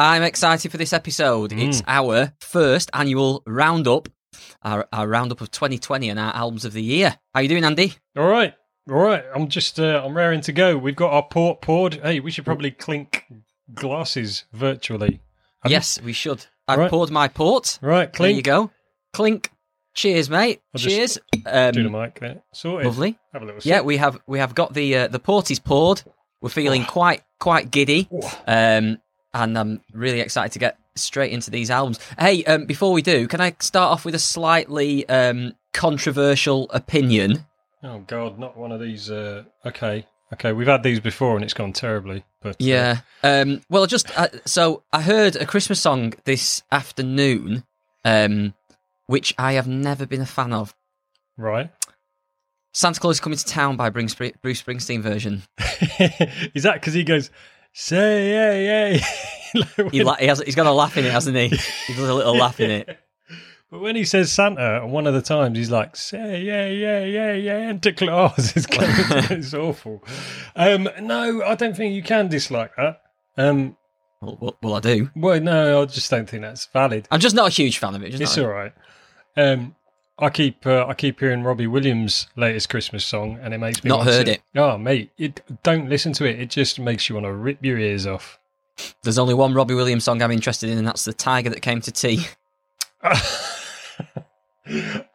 I'm excited for this episode. Mm. It's our first annual roundup, our, our roundup of 2020 and our albums of the year. How are you doing, Andy? All right, all right. I'm just, uh, I'm raring to go. We've got our port poured. Hey, we should probably clink glasses virtually. Have you- yes, we should. I've Right. poured my port. Right, There you go. Clink. Cheers, mate. I'll Cheers. Do the Um, mic there. Sorted. lovely. Have a little. Yeah, we have we have got the uh, the port is poured. We're feeling quite quite giddy, um, and I'm really excited to get straight into these albums. Hey, um, before we do, can I start off with a slightly um, controversial opinion? Oh God, not one of these. Uh, okay, okay. We've had these before, and it's gone terribly. But uh, Yeah. Um, well, just uh, so I heard a Christmas song this afternoon, um, which I have never been a fan of. right. Santa Claus is Coming to Town by Bruce Springsteen version. Is that because he goes say yay yay? Like he, la- he has, he's got a laugh in it, hasn't he? He does a little laugh in it. But when he says Santa, one of the times he's like, say, yeah, yeah, yeah, yeah, Santa Claus is coming. it's awful. Um, no, I don't think you can dislike that. Um, Well, well, well, I do. well, no, I just don't think that's valid. I'm just not a huge fan of it. Just It's all right. Um, I keep uh, I keep hearing Robbie Williams' latest Christmas song, and it makes me Not heard to- it. Oh, mate, it, don't listen to it. It just makes you want to rip your ears off. There's only one Robbie Williams song I'm interested in, and that's "The Tiger That Came to Tea."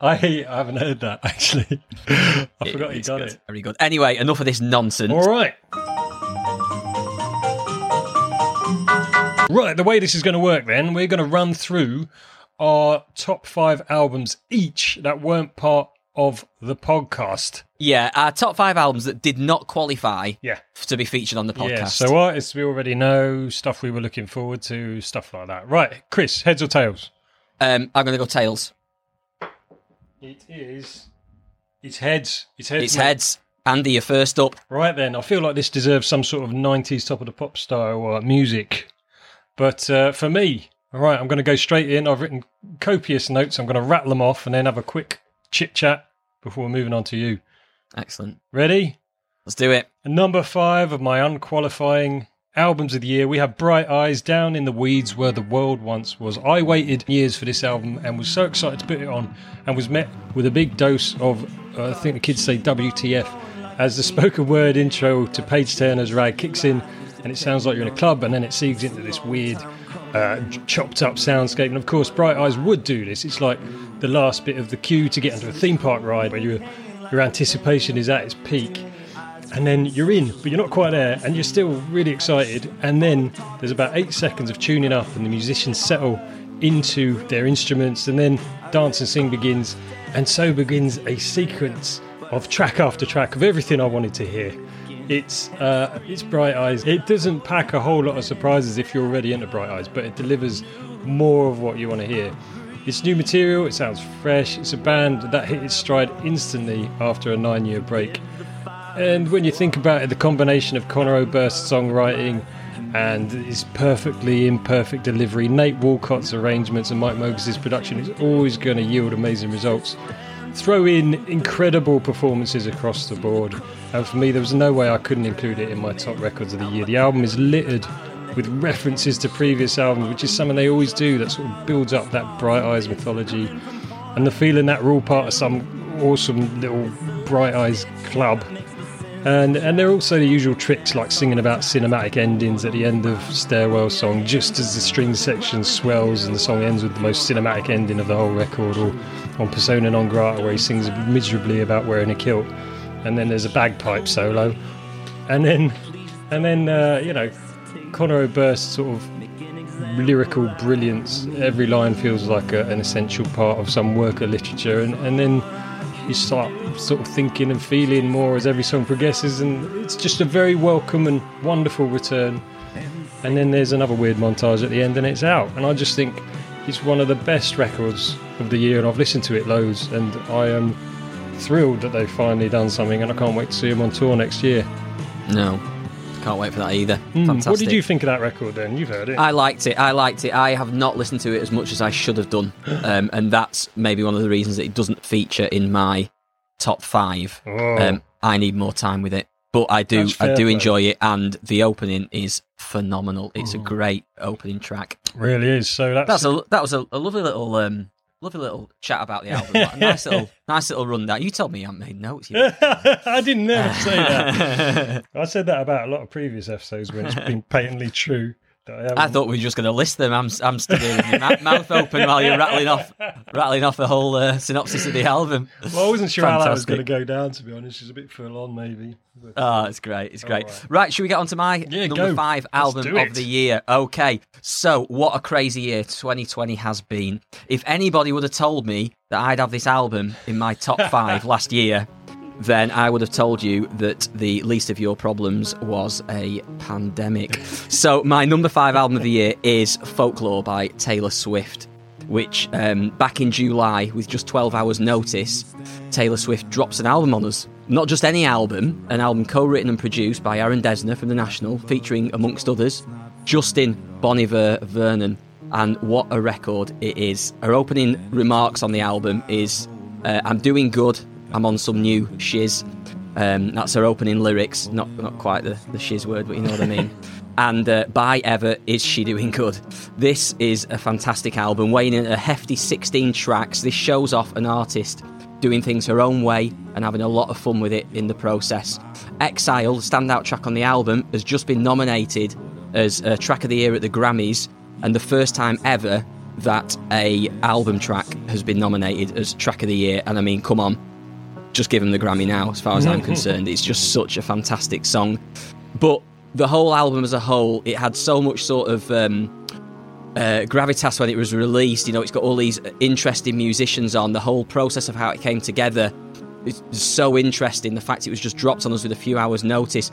I haven't heard that actually. I forgot you It's got good. it. Very good. Anyway, enough of this nonsense. All right. Right, the way this is going to work then, we're going to run through our top five albums each that weren't part of the podcast. Yeah, our top five albums that did not qualify Yeah. to be featured on the podcast. Yeah, so artists we already know, stuff we were looking forward to, stuff like that. Right, Chris, heads or tails? um, I'm going to go tails. It is. It's heads. It's heads. It's mate. heads. Andy, you're first up. Right then, I feel like this deserves some sort of 90s top of the pop style uh, music. But uh, for me, all right, I'm going to go straight in. I've written copious notes. I'm going to rattle them off and then have a quick chit chat before moving on to you. Excellent. Ready? Let's do it. Number five of my unqualifying albums of the year, we have Bright Eyes Down in the Weeds Where the World Once Was. I waited years for this album and was so excited to put it on and was met with a big dose of, uh, I think the kids say WTF, as the spoken word intro to Page Turner's Rag kicks in and it sounds like you're in a club and then it seeps into this weird, uh, chopped up soundscape. And of course, Bright Eyes would do this. It's like the last bit of the queue to get into a theme park ride where your, your anticipation is at its peak and then you're in, but you're not quite there, and you're still really excited. And then there's about eight seconds of tuning up, and the musicians settle into their instruments, and then dance and sing begins, and so begins a sequence of track after track of everything I wanted to hear. It's uh, it's Bright Eyes. It doesn't pack a whole lot of surprises if you're already into Bright Eyes, but it delivers more of what you want to hear. It's new material. It sounds fresh. It's a band that hit its stride instantly after a nine-year break. And when you think about it, the combination of Conor Oberst's songwriting and his perfectly imperfect delivery, Nate Walcott's arrangements, and Mike Mogis' production is always going to yield amazing results. Throw in incredible performances across the board, and for me, there was no way I couldn't include it in my top records of the year. The album is littered with references to previous albums, which is something they always do that sort of builds up that Bright Eyes mythology and the feeling that we're all part of some awesome little Bright Eyes club. And and there are also the usual tricks like singing about cinematic endings at the end of Stairwell song, just as the string section swells and the song ends with the most cinematic ending of the whole record, or on Persona non grata where he sings miserably about wearing a kilt, and then there's a bagpipe solo, and then and then uh, you know Conor Oberst sort of lyrical brilliance. Every line feels like a, an essential part of some work of literature, and, and then you start sort of thinking and feeling more as every song progresses, and it's just a very welcome and wonderful return. And then there's another weird montage at the end, and it's out. And I just think it's one of the best records of the year, and I've listened to it loads, and I am thrilled that they've finally done something, and I can't wait to see them on tour next year. No, can't wait for that either. Hmm, Fantastic. What did you think of that record then? You've heard it. I liked it. I liked it. I have not listened to it as much as I should have done, um, and that's maybe one of the reasons that it doesn't feature in my top five. Oh. Um, I need more time with it. but I do That's I do enjoy it, and the opening is phenomenal. It's Mm. a great opening track. Really is. So that's, That's a that was a, a lovely little um lovely little chat about the album. a nice little nice little rundown. You told me you haven't made notes. You I didn't never say that. I said that about a lot of previous episodes when it's been patently true. I. I thought we were just going to list them. I'm, I'm here with mou- mouth open while you're rattling off, rattling off the whole uh, synopsis of the album. Well, I wasn't sure how that was going to go down. To be honest, it's a bit full on, maybe. But- Oh, it's great. It's great. right. Right, should we get on to my Yeah, number go. five album of the year? Okay. So, what a crazy year 2020 has been. If anybody would have told me that I'd have this album in my top five last year, then I would have told you that the least of your problems was a pandemic. So, my number five album of the year is Folklore by Taylor Swift, which um, back in July, with just 12 hours' notice, Taylor Swift drops an album on us. Not just any album, an album co written and produced by Aaron Dessner from The National, featuring, amongst others, Justin Bon Iver Vernon. And what a record it is. Her opening remarks on the album is uh, I'm doing good, I'm on some new shiz. Um, that's her opening lyrics, not not quite the, the shiz word, but you know what I mean. and uh, by ever is she doing good. This is a fantastic album, weighing in a hefty 16 tracks. This shows off an artist doing things her own way and having a lot of fun with it in the process. Exile, the standout track on the album, has just been nominated as a track of the year at the Grammys, and the first time ever that a album track has been nominated as track of the year. And I mean, come on, just give him the Grammy now, as far as I'm concerned. It's just such a fantastic song. But the whole album as a whole, it had so much sort of um, uh, gravitas when it was released. You know, it's got all these interesting musicians on. The whole process of how it came together is so interesting. The fact it was just dropped on us with a few hours' notice.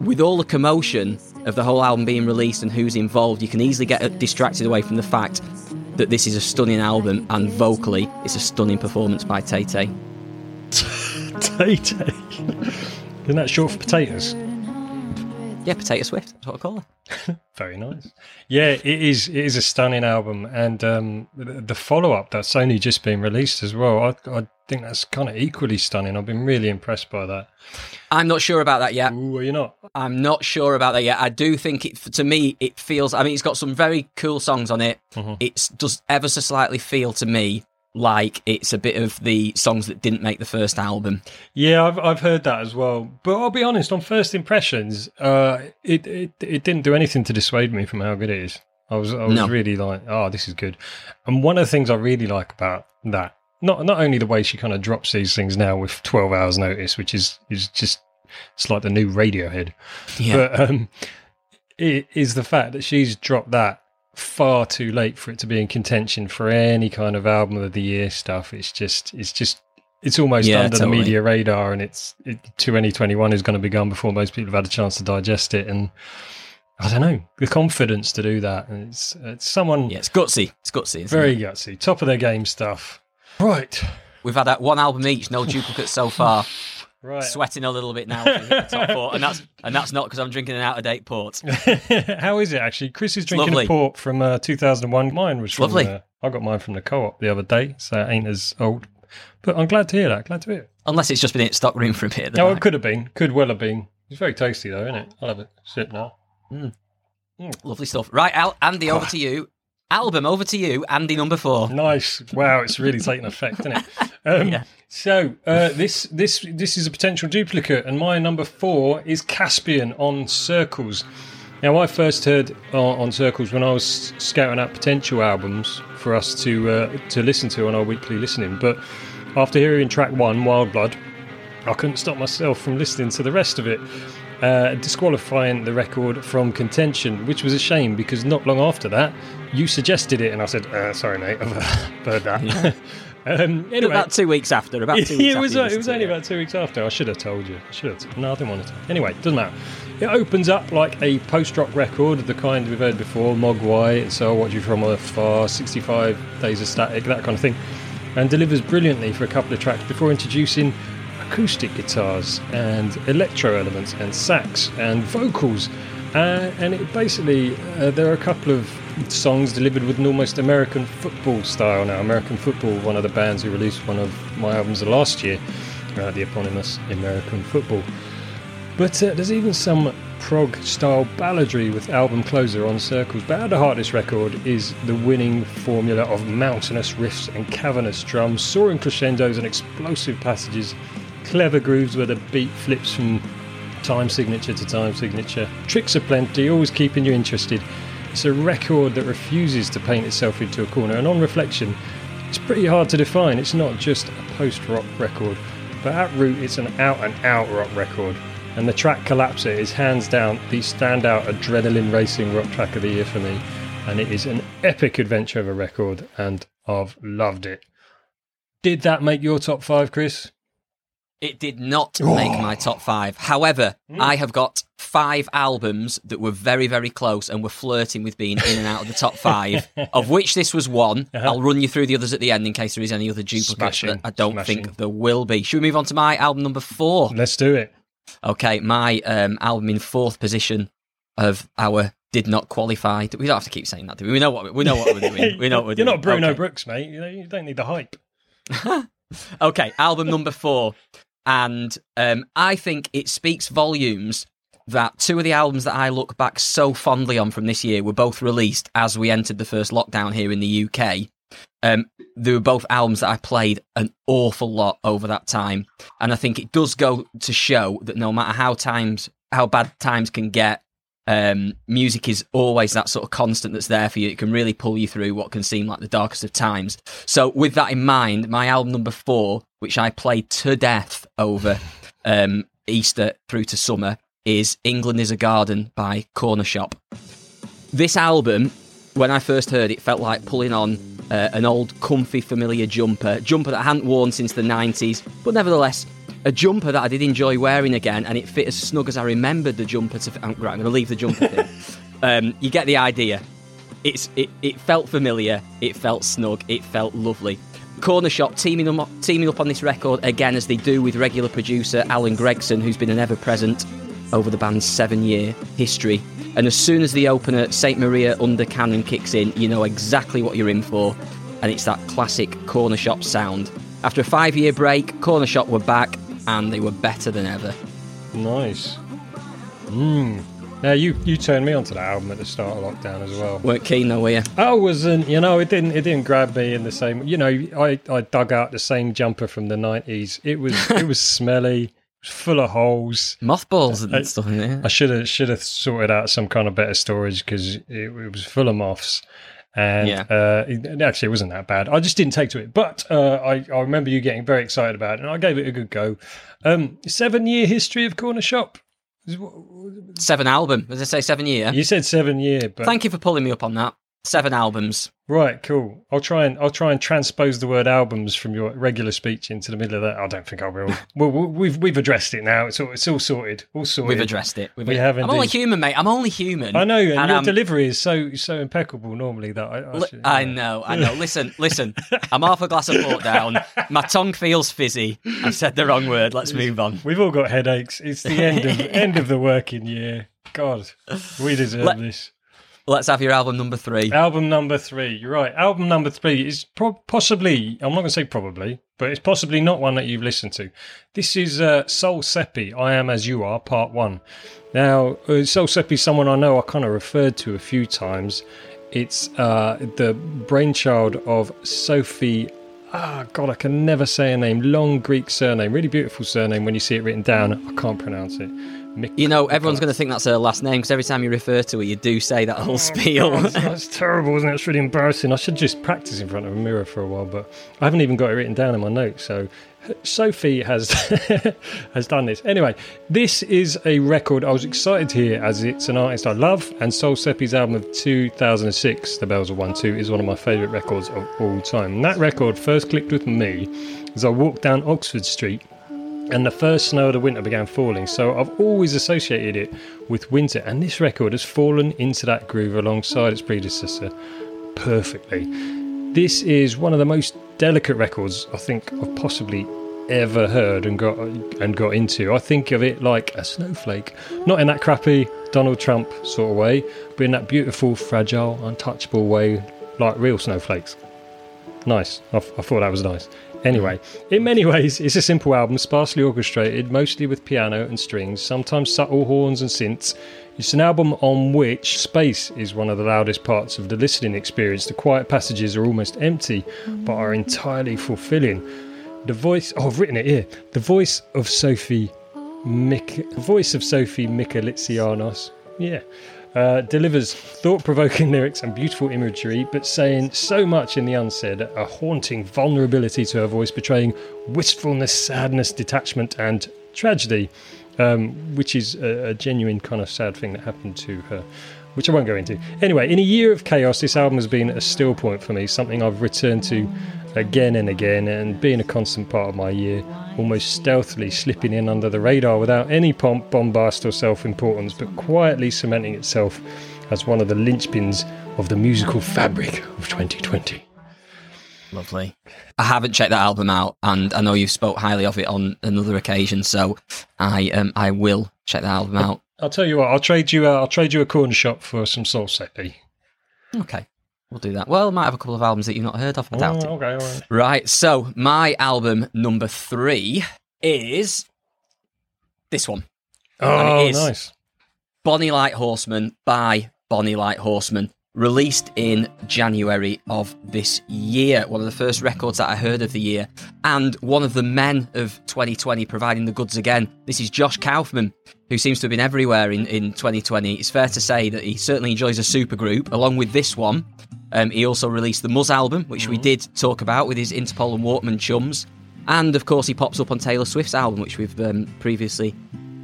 With all the commotion of the whole album being released and who's involved, you can easily get distracted away from the fact that this is a stunning album and vocally, it's a stunning performance by Tay Tay. Tay. Isn't that short for potatoes? Yeah, Potato Swift. That's what I call her. Very nice. Yeah, it is. It is a stunning album, and um, the, follow up that's only just been released as well. I, I think that's kind of equally stunning. I've been really impressed by that. I'm not sure about that yet. Ooh, are you not? I'm not sure about that yet. I do think it, to me, it feels. I mean, it's got some very cool songs on it. Mhm. It's just ever so slightly feel to me like it's a bit of the songs that didn't make the first album. Yeah, I've I've heard that as well. But I'll be honest, on first impressions, uh, it it it didn't do anything to dissuade me from how good it is. I was I was No. really like, oh, this is good. And one of the things I really like about that, not not only the way she kind of drops these things now with twelve hours notice, which is is just it's like the new Radiohead, Yeah, but um, it is the fact that she's dropped that far too late for it to be in contention for any kind of album of the year stuff. It's just, it's just, it's almost Yeah, under totally. the media radar, and it's it, 2021 is going to be gone before most people have had a chance to digest it. And I don't know the confidence to do that. And it's it's someone yeah, it's gutsy. It's gutsy. Very it? gutsy, top of their game stuff. Right, We've had that one album each, no duplicates so far. right. Sweating a little bit now. top four, and that's and that's not because I'm drinking an out of date port. How is it actually? Chris is drinking a port from uh, 2001. Mine was from. Lovely. Uh, I got mine from the co-op the other day, so it ain't as old. But I'm glad to hear that. Glad to hear it. Unless it's just been in stock room for a bit. No, Oh, it could have been. Could well have been. It's very tasty though, isn't it? I love it. sip now. Lovely stuff. Right, Al- Andy, over to you. Album, over to you. Andy, number four. Nice. Wow, it's really taken effect, isn't it? Um, Yeah. So uh, this this this is a potential duplicate, and my number four is Caspian on Circles. Now, I first heard on, on Circles when I was scouting out potential albums for us to uh, to listen to on our weekly listening. But after hearing track one, Wild Blood, I couldn't stop myself from listening to the rest of it, uh, disqualifying the record from contention, which was a shame because not long after that, you suggested it, and I said, uh, "Sorry, mate, I've heard that." Um, anyway, About two weeks after. About two weeks it was uh, it was only about two weeks after. I should have told you. I should have. T- no, I didn't want to. Anyway, doesn't matter. It opens up like a post-rock record, of the kind we've heard before, Mogwai, So I Watch You From Afar, 65 Days of Static, that kind of thing, and delivers brilliantly for a couple of tracks before introducing acoustic guitars and electro elements and sax and vocals. Uh, and it basically, uh, there are a couple of songs delivered with an almost American football style now. American Football, one of the bands who released one of my albums last year, uh, the eponymous American Football. But uh, there's even some prog style balladry with album closer on circles. But at the heart of this record is the winning formula of mountainous riffs and cavernous drums, soaring crescendos and explosive passages, clever grooves where the beat flips from time signature to time signature. Tricks aplenty, always keeping you interested. It's a record that refuses to paint itself into a corner, and on reflection, it's pretty hard to define. It's not just a post rock record, but at root, it's an out and out rock record. And the track Collapse is hands down the standout adrenaline racing rock track of the year for me. And it is an epic adventure of a record, and I've loved it. Did that make your top five, Chris? It did not make my top five. However, Hmm. I have got five albums that were very, very close and were flirting with being in and out of the top five, of which this was one. I'll run you through the others at the end in case there is any other duplicates, Uh-huh. I don't smashing. think there will be. Should we move on to my album number four? Let's do it. Okay, my um, album in fourth position of our did not qualify. We don't have to keep saying that. Do we? we know what we know what we're doing. We know what we're You're doing. not Bruno Okay. Brooks, mate. You don't need the hype. Okay, album number four. And um, I think it speaks volumes that two of the albums that I look back so fondly on from this year were both released as we entered the first lockdown here in the UK. Um, they were both albums that I played an awful lot over that time. And I think it does go to show that no matter how times, how bad times can get, um, music is always that sort of constant that's there for you. It can really pull you through what can seem like the darkest of times. So, with that in mind, my album number four, which I played to death over um, Easter through to summer, is England is a Garden by Cornershop. This album, when I first heard it, felt like pulling on uh, an old, comfy, familiar jumper, jumper that I hadn't worn since the 90s, but nevertheless, a jumper that I did enjoy wearing again, and it fit as snug as I remembered the jumper to. Oh, right, I'm going to leave the jumper thing. Um, you get the idea. It's it, it felt familiar, it felt snug, it felt lovely. Cornershop teaming up, teaming up on this record again as they do with regular producer Alan Gregson, who's been an ever present over the band's seven year history. And as soon as the opener, St. Marie Under Canon, kicks in, you know exactly what you're in for. And it's that classic Cornershop sound. After a five year break, Cornershop were back and they were better than ever. Nice. Mm. Now you you turned me onto that album at the start of lockdown as well. Weren't keen though, were you? I wasn't, you know, it didn't it didn't grab me in the same. You know, I I dug out the same jumper from the nineties. It was it was smelly, it was full of holes. Mothballs and I- stuff there. I should have should have sorted out some kind of better storage because it, it was full of moths. And Yeah. uh, it, actually, it wasn't that bad. I just didn't take to it. But uh, I, I remember you getting very excited about it, and I gave it a good go. Um, seven year history of Cornershop. Seven album, as I say, seven year. You said seven year, but Thank you for pulling me up on that. Seven albums. right, cool. I'll try and I'll try and transpose the word albums from your regular speech into the middle of that. I don't think I will. well, we- we've we've addressed it now. It's all it's all sorted. All sorted. We've addressed it. We've We have I'm only human, mate. I'm only human. I know, and, your um, delivery is so so impeccable normally that I. I, should- I know, I know. Listen, listen. I'm half a glass of port down. My tongue feels fizzy. I've said the wrong word. Let's move on. We've all got headaches. It's the end of end of the working year. God, we deserve Let- this. Let's have your album number three. Album number three. You're right. Album number three is pro- possibly. I'm not going to say probably, but it's possibly not one that you've listened to. This is uh, Sol Seppy. I am as you are. Part one. Now, uh, Sol Seppy someone I know I kind of referred to a few times. It's uh, the brainchild of Sophie. Ah, God, I can never say her name. Long Greek surname, really beautiful surname. When you see it written down, I can't pronounce it. Mik- You know, everyone's going to think that's her last name because every time you refer to her, you do say that whole spiel. God, that's terrible, isn't it? It's really embarrassing. I should just practice in front of a mirror for a while, but I haven't even got it written down in my notes. So Sophie has has done this. Anyway, this is a record I was excited to hear as it's an artist I love, and Sol Seppy's album of 2006, The Bells of One Two, is one of my favourite records of all time. And that record first clicked with me as I walked down Oxford Street and the first snow of the winter began falling. So I've always associated it with winter, and this record has fallen into that groove alongside its predecessor perfectly. This is one of the most delicate records I think I've possibly ever heard and got and got into. I think of it like a snowflake, not in that crappy Donald Trump sort of way, but in that beautiful, fragile, untouchable way, like real snowflakes. Nice. I, I thought that was nice. Anyway, in many ways, it's a simple album, sparsely orchestrated, mostly with piano and strings, sometimes subtle horns and synths. It's an album on which space is one of the loudest parts of the listening experience. The quiet passages are almost empty, but are entirely fulfilling. The voice, oh, I've written it here. The voice of Sophie Mik- voice of Sophie Michalitsianos. Yeah. Uh, delivers thought provoking lyrics and beautiful imagery, but saying so much in the unsaid, a haunting vulnerability to her voice, betraying wistfulness, sadness, detachment, and tragedy, um, which is a, a genuine kind of sad thing that happened to her which I won't go into. Anyway, in a year of chaos, this album has been a still point for me, something I've returned to again and again, and being a constant part of my year, almost stealthily slipping in under the radar without any pomp, bombast, or self importance, but quietly cementing itself as one of the linchpins of the musical fabric of 2020. Lovely. I haven't checked that album out, and I know you've spoke highly of it on another occasion, so I um I will check that album out. I'll tell you what. I'll trade you. A, I'll trade you a corner shop for some Sol Seppy. Okay, we'll do that. Well, I might have a couple of albums that you've not heard of. I doubt Oh, it. okay, all right. Right. So my album number three is this one, Oh, is. nice. Bonny Light Horseman by Bonny Light Horseman. Released in January of this year, one of the first records that I heard of the year, and one of the men of 2020 providing the goods again. This is Josh Kaufman, who seems to have been everywhere in, in 2020. It's fair to say that he certainly enjoys a supergroup. Along with this one, um, he also released the Muzz album, which we did talk about with his Interpol and Walkmen chums. And of course, he pops up on Taylor Swift's album, which we've um, previously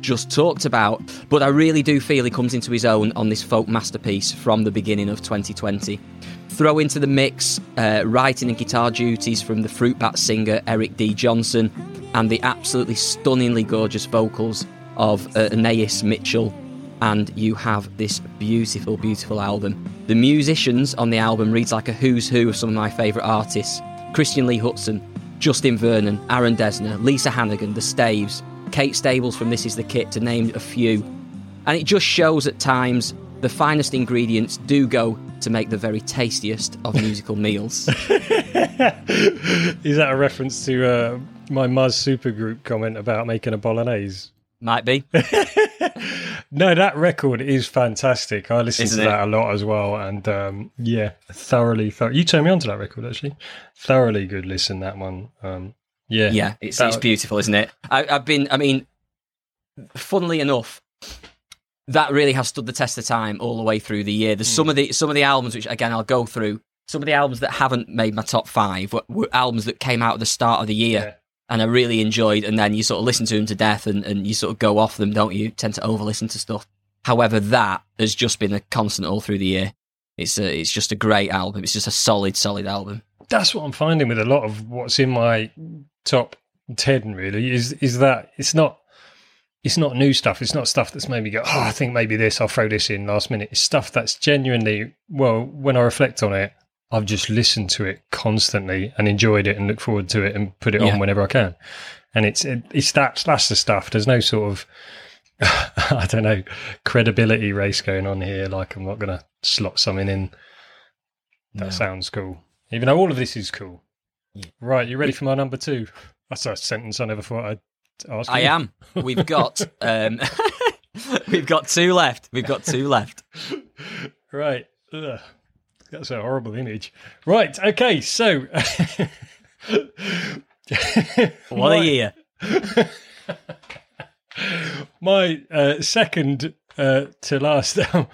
just talked about. But I really do feel he comes into his own on this folk masterpiece from the beginning of 2020. Throw into the mix uh, writing and guitar duties from the Fruit Bat singer Eric D. Johnson and the absolutely stunningly gorgeous vocals of uh, Anais Mitchell. And you have this beautiful, beautiful album. The musicians on the album reads like a who's who of some of my favourite artists Christian Lee Hutson, Justin Vernon, Aaron Dessner, Lisa Hannigan, The Staves, Kate Stables from This Is the Kit, to name a few. And it just shows at times the finest ingredients do go to make the very tastiest of musical meals. Is that a reference to uh, my Muzz supergroup comment about making a bolognese? Might be. No, that record is fantastic. I listen Isn't to it? that a lot as well, and um, yeah, thoroughly. Thor- you turned me on to that record actually. Thoroughly good listen that one. Um, yeah, Yeah, it's, That- it's beautiful, isn't it? I, I've been, I mean, funnily enough, that really has stood the test of time all the way through the year. There's some hmm. of the some of the albums which again I'll go through. Some of the albums that haven't made my top five were, were albums that came out at the start of the year. Yeah. And I really enjoyed, and then you sort of listen to them to death, and, and you sort of go off them, don't you? Tend to over listen to stuff. However, that has just been a constant all through the year. It's a, it's just a great album. It's just a solid, solid album. that's what I'm finding with a lot of what's in my top ten. Really, is is that it's not it's not new stuff. It's not stuff that's maybe go. Oh, I think maybe this. I'll throw this in last minute. It's stuff that's genuinely well. When I reflect on it, I've just listened to it constantly and enjoyed it and look forward to it and put it Yeah. on whenever I can. And it's it, it's that that's the stuff. There's no sort of I don't know credibility race going on here. Like I'm not going to slot something in that No. sounds cool. Even though all of this is cool. Right, you ready for my number two? That's a sentence I never thought I'd ask. I you. am. We've got um, we've got two left. We've got two left. Right. Ugh. That's a horrible image. Right. Okay. So, What a year! my uh, second uh, to last album,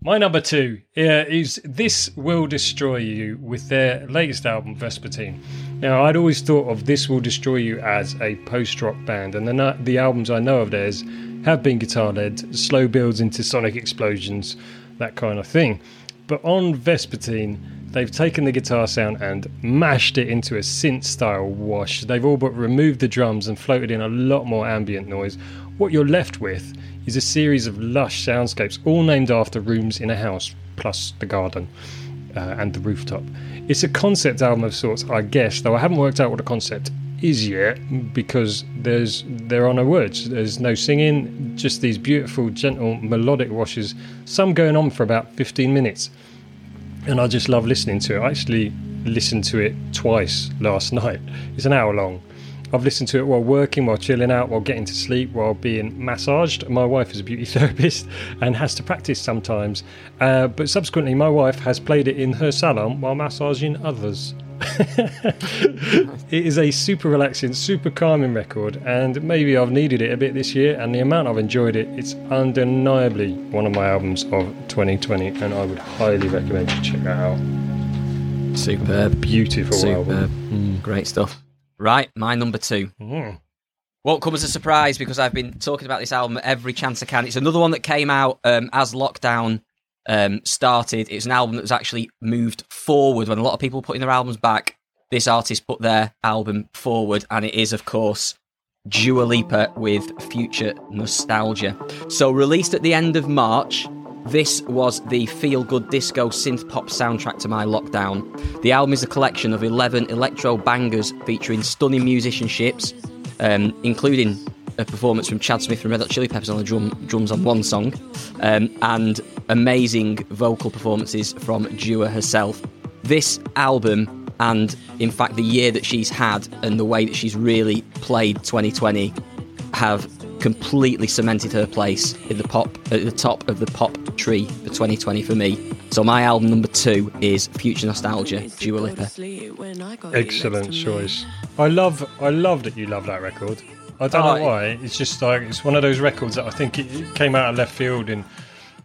my number two uh, is This Will Destroy You with their latest album, Vespertine. Now, I'd always thought of This Will Destroy You as a post rock band, and the, the albums I know of theirs have been guitar led, slow builds into sonic explosions, that kind of thing. But on Vespertine, they've taken the guitar sound and mashed it into a synth style wash. They've all but removed the drums and floated in a lot more ambient noise. What you're left with is a series of lush soundscapes, all named after rooms in a house, plus the garden uh, and the rooftop. It's a concept album of sorts, I guess, though I haven't worked out what a concept is yet because there's there are no words. There's no singing, just these beautiful, gentle, melodic washes, some going on for about 15 minutes. And I just love listening to it. I actually listened to it twice last night. It's an hour long. I've listened to it while working, while chilling out, while getting to sleep, while being massaged. My wife is a beauty therapist and has to practice sometimes. Uh, but subsequently, my wife has played it in her salon while massaging others. it is a super relaxing, super calming record, and maybe I've needed it a bit this year. And the amount I've enjoyed it, it's undeniably one of my albums of 2020, and I would highly recommend you check that out. Superb. Beautiful Superb. album. Mm, great stuff. Right, my number two. Mm. Won't come as a surprise because I've been talking about this album every chance I can. It's another one that came out um, as lockdown um, started. It's an album that was actually moved forward when a lot of people were putting their albums back. This artist put their album forward, and it is, of course, Dua Lipa with Future Nostalgia. So, released at the end of March, this was the feel good disco synth pop soundtrack to my lockdown. The album is a collection of 11 electro bangers featuring stunning musicianships, um, including a performance from Chad Smith from Red Hot Chili Peppers on the drum, drums on one song, um, and amazing vocal performances from Dua herself. This album, and in fact, the year that she's had and the way that she's really played 2020, have completely cemented her place in the pop at the top of the pop tree for 2020 for me. So my album number two is Future Nostalgia, Dua Lipa. Excellent choice. I love, I love that you love that record. I don't Oh, know why. It's just like it's one of those records that I think it, it came out of left field, and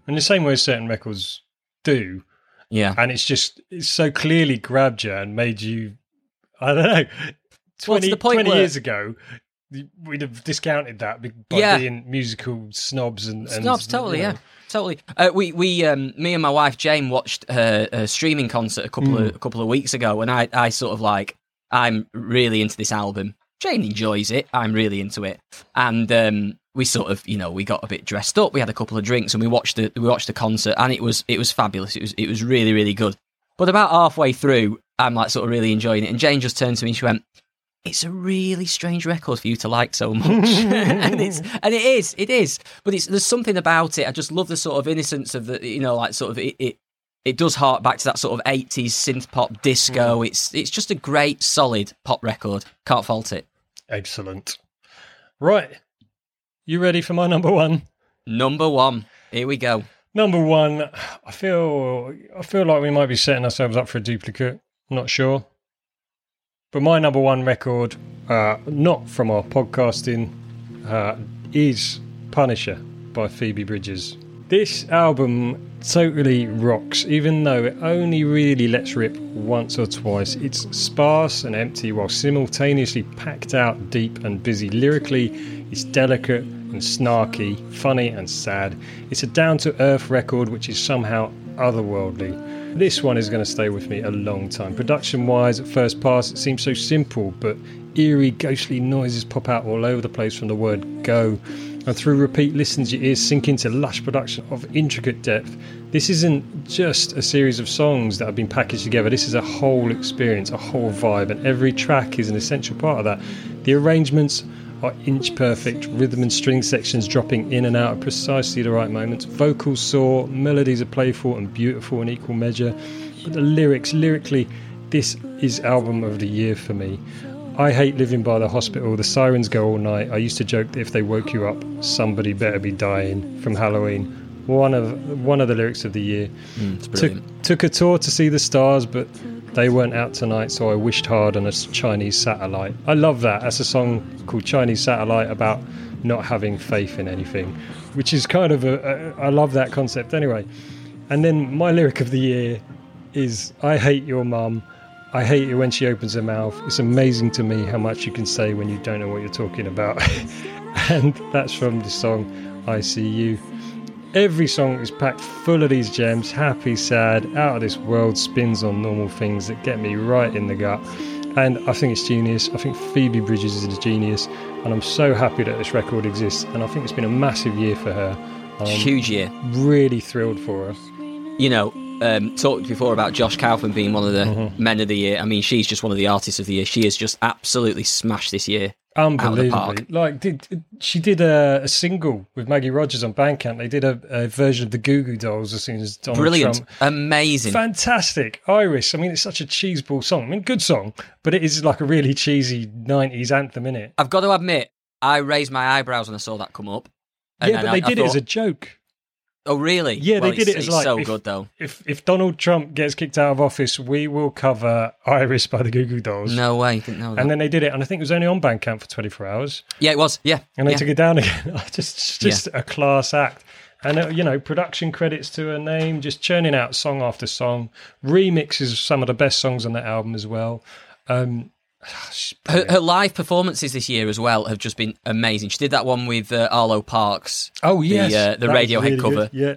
in the same way certain records do, Yeah. and it's just it's so clearly grabbed you and made you. I don't know. 20, the point 20 where- years ago, we'd have discounted that by Yeah. being musical snobs and, and Snobs, totally, you know. yeah, totally. Uh, we, we, um, me and my wife Jane watched her, her streaming concert a couple of a couple of weeks ago, and I, I sort of like, I'm really into this album. Jane enjoys it. I'm really into it, and um, we sort of, you know, we got a bit dressed up. We had a couple of drinks, and we watched the we watched the concert, and it was it was fabulous. It was it was really really good. But about halfway through, I'm like sort of really enjoying it, and Jane just turned to me and she went, it's a really strange record for you to like so much, and it's and it is, it is. But it's there's something about it. I just love the sort of innocence of the, you know, like sort of it. it it does hark back to that sort of 80s synth pop disco. Mm. It's it's just a great, solid pop record. Can't fault it. Excellent. Right, you ready for my number one? Number one. Here we go. Number one, I feel I feel like we might be setting ourselves up for a duplicate. I'm not sure, but my number one record, uh, not from our podcasting, uh, is Punisher by Phoebe Bridgers. This album totally rocks, even though it only really lets rip once or twice. It's sparse and empty while simultaneously packed out, deep and busy. Lyrically, it's delicate and snarky, funny and sad. It's a down to earth record which is somehow otherworldly. This one is going to stay with me a long time. Production wise, at first pass, it seems so simple, but eerie, ghostly noises pop out all over the place from the word go. And through repeat listens, your ears sink into lush production of intricate depth. This isn't just a series of songs that have been packaged together, this is a whole experience, a whole vibe, and every track is an essential part of that. The arrangements are inch perfect, rhythm and string sections dropping in and out at precisely the right moments. Vocals soar, melodies are playful and beautiful in equal measure. But the lyrics, lyrically, this is album of the year for me. I hate living by the hospital. The sirens go all night. I used to joke that if they woke you up, somebody better be dying from Halloween. One of one of the lyrics of the year. Mm, it's Took, took a tour to see the stars, but they weren't out tonight, so I wished hard on a Chinese satellite. I love that. That's a song called Chinese Satellite about not having faith in anything, which is kind of a. a I love that concept anyway. And then my lyric of the year is I hate your mum. I hate it when she opens her mouth. It's amazing to me how much you can say when you don't know what you're talking about. and that's from the song I See You. Every song is packed full of these gems happy, sad, out of this world spins on normal things that get me right in the gut. And I think it's genius. I think Phoebe Bridgers is a genius. And I'm so happy that this record exists. And I think it's been a massive year for her. Um, Huge year. really thrilled for her. you know, um, talked before about Josh Kaufman being one of the Mm-hmm. men of the year. I mean, she's just one of the artists of the year. She has just absolutely smashed this year. Unbelievably, like did she did a, a, single with Maggie Rogers on Bandcamp? They did a, a, version of the Goo Goo Dolls as soon as Donald brilliant, Trump. amazing, fantastic. Iris, I mean, it's such a cheeseball song. I mean, good song, but it is like a really cheesy '90s anthem in it. I've got to admit, I raised my eyebrows when I saw that come up. yeah, but they did thought, it as a joke. Oh, really? Yeah, well, they did it as like so if, good though. If if Donald Trump gets kicked out of office, we will cover Iris by the Goo Goo Dolls. No way, didn't know that. And then they did it, and I think it was only on Bandcamp for 24 hours. Yeah, it was. Yeah, and they yeah. took it down again. just just yeah. a class act. And uh, you know, production credits to her name, just churning out song after song, remixes of some of the best songs on that album as well. Um, her, her, live performances this year as well have just been amazing. She did that one with uh, Arlo Parks. Oh yes, the, uh, the Radiohead really cover. Good. Yeah.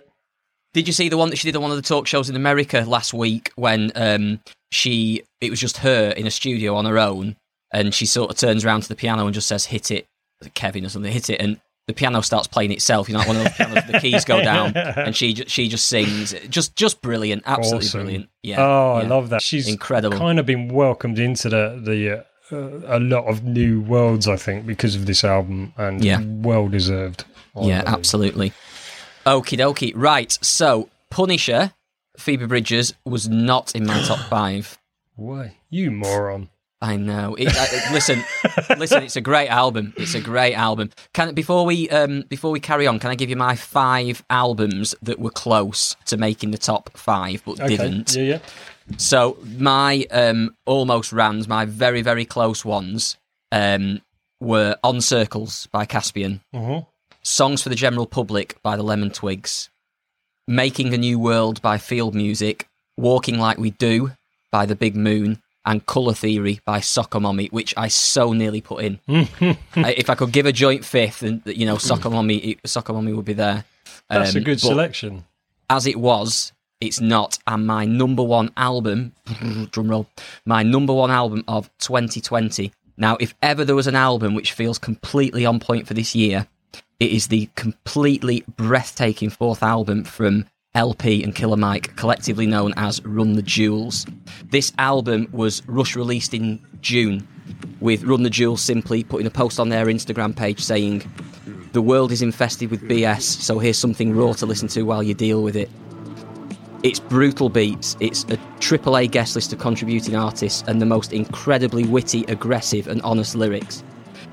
Did you see the one that she did on one of the talk shows in America last week when um, she it was just her in a studio on her own and she sort of turns around to the piano and just says hit it Kevin or something hit it and the piano starts playing itself. You know, like one of those pianos, the keys go down, and she she just sings. Just just brilliant, absolutely awesome. brilliant. Yeah. Oh, yeah. I love that. She's incredible. Kind of been welcomed into the the uh, a lot of new worlds, I think, because of this album, and yeah. well deserved. Yeah, absolutely. Okie dokie. Right. So, Punisher, Phoebe Bridgers, was not in my top five. Why, you moron! I know. It, uh, listen, listen. It's a great album. It's a great album. Can before we um before we carry on, can I give you my five albums that were close to making the top five but okay. didn't? Yeah, yeah. So my um almost rans, my very very close ones, um were On Circles by Caspian, mm-hmm. Songs for the General Public by the Lemon Twigs, Making a New World by Field Music, Walking Like We Do by the Big Moon, and Colour Theory by Soccer Mommy, which I so nearly put in. if I could give a joint fifth, and you know, Soccer Mommy, Soccer Mommy would be there. That's um, a good selection. As it was, it's not. And my number one album, drum roll, my number one album of 2020. Now, if ever there was an album which feels completely on point for this year, it is the completely breathtaking fourth album from El-P and Killer Mike, collectively known as Run the Jewels. This album was rush released in June, with Run the Jewels simply putting a post on their Instagram page saying, The world is infested with BS, so here's something raw to listen to while you deal with it. It's brutal beats, it's a AAA guest list of contributing artists, and the most incredibly witty, aggressive, and honest lyrics.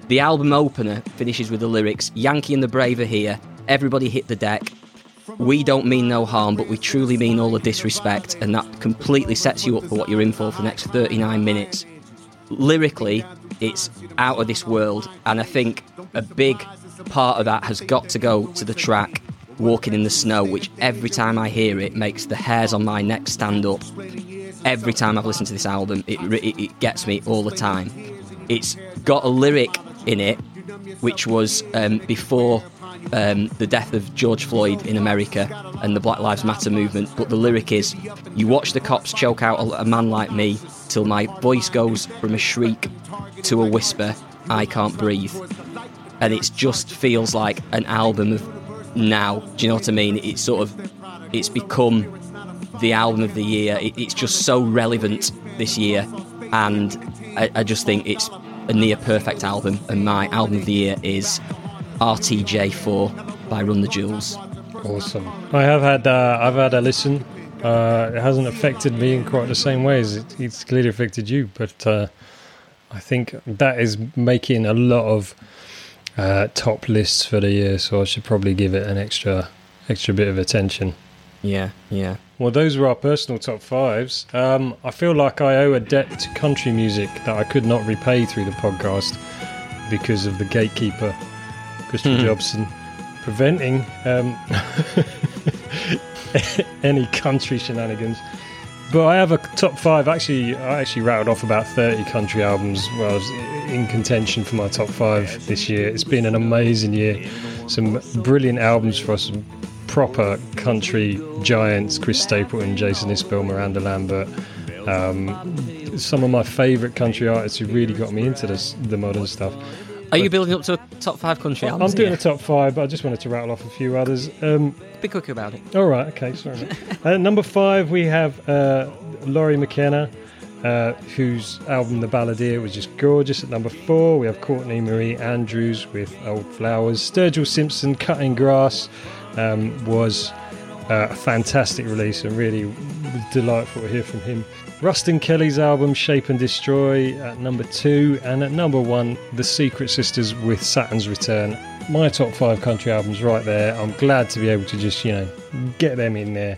The album opener finishes with the lyrics Yankee and the Brave are here, everybody hit the deck, we don't mean no harm, but we truly mean all the disrespect, and that completely sets you up for what you're in for for the next 39 minutes. Lyrically, it's out of this world, and I think a big part of that has got to go to the track Walking in the Snow, which every time I hear it makes the hairs on my neck stand up. Every time I've listened to this album, it, it, it gets me all the time. It's got a lyric in it which was um, before um, the death of George Floyd in America and the Black Lives Matter movement. But the lyric is, "You watch the cops choke out a man like me till my voice goes from a shriek to a whisper. I can't breathe." And it just feels like an album of now. Do you know what I mean? It's sort of, it's become the album of the year. It, it's just so relevant this year, and I, I just think it's a near perfect album. And my album of the year is RTJ4 by Run the Jewels. Awesome. I have had uh, I've had a listen. Uh, it hasn't affected me in quite the same way as it, it's clearly affected you, but uh, I think that is making a lot of uh, top lists for the year. So I should probably give it an extra extra bit of attention. Yeah, yeah. Well, those were our personal top fives. Um, I feel like I owe a debt to country music that I could not repay through the podcast because of the gatekeeper Christian mm-hmm. Jobson, preventing um, any country shenanigans. But I have a top five. Actually, I actually rattled off about thirty country albums. Where I was in contention for my top five this year. It's been an amazing year. Some brilliant albums for us. Proper country giants: Chris Stapleton, Jason Isbell, Miranda Lambert. Um, some of my favourite country artists who really got me into this, the modern stuff. Are you building up to a top five country albums? I'm doing a top five, but I just wanted to rattle off a few others. Um, Be quick about it. All right, okay, sorry. uh, number five, we have uh, Lori McKenna, uh, whose album The Balladeer was just gorgeous. At number four, we have Courtney Marie Andrews with Old Flowers. Sturgill Simpson, Cutting Grass, um, was uh, a fantastic release and really delightful to hear from him. Ruston Kelly's album Shape and Destroy at number two, and at number one, The Secret Sisters with Saturn's Return. My top five country albums right there. I'm glad to be able to just, you know, get them in there.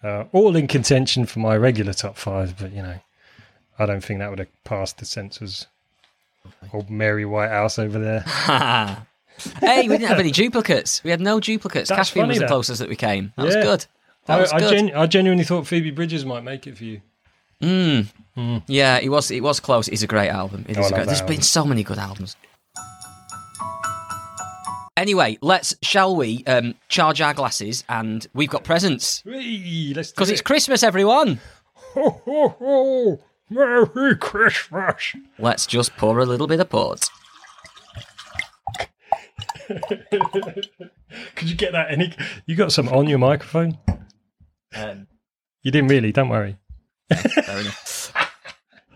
Uh, all in contention for my regular top five, but you know, I don't think that would have passed the censors. Old Mary Whitehouse over there. hey, we didn't have any duplicates. We had no duplicates. That's Caspian was the that. closest that we came. That was good. That I, was I, good. genu- I genuinely thought Phoebe Bridgers might make it for you. Mm. Yeah, it was. It was close. It's a great album. It Oh, is a great, there's that been so many good albums. Anyway, let's shall we um, charge our glasses and we've got presents Whee, let's do because it. it's Christmas, everyone. Ho, ho, ho. Merry Christmas. Let's just pour a little bit of port. Could you get that any? You got some on your microphone? Um, You didn't really. Don't worry. Fair enough.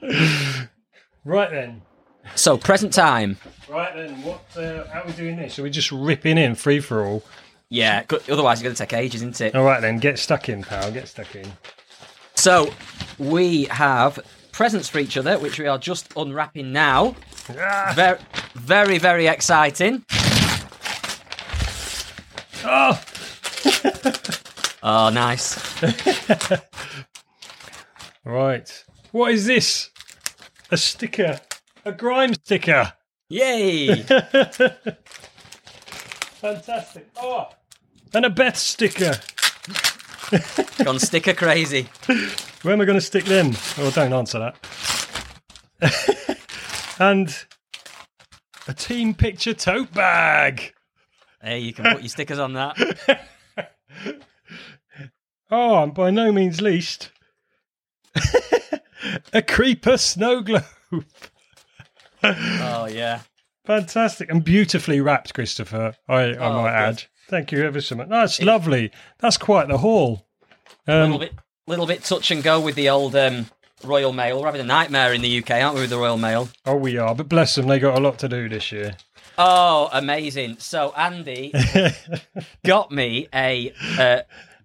Right then. So present time. Right then. What? Uh, how are we doing this? Are we just ripping in free for all? Yeah, otherwise it's going to take ages, isn't it? All right then. Get stuck in, pal. Get stuck in. So we have presents for each other, which we are just unwrapping now. Ah, Very, very, very exciting. oh, Oh, nice. right. What is this? A sticker. A grime sticker. Yay! Fantastic. Oh, and a Beth sticker. Gone sticker crazy. Where am I going to stick them? Oh, don't answer that. and a team picture tote bag. Hey, you can put your stickers on that. Oh, and by no means least, a creeper snow globe. Oh yeah. Fantastic and beautifully wrapped, Christopher. I, I Oh, might good. add. Thank you ever so much. That's lovely. That's quite the haul. little Um, bit, little bit touch and go with the old um, Royal Mail. We're having a nightmare in the UK, aren't we, with the Royal Mail? oh, we are, but bless them, they got a lot to do this year. Oh, amazing! So Andy got me a. Uh,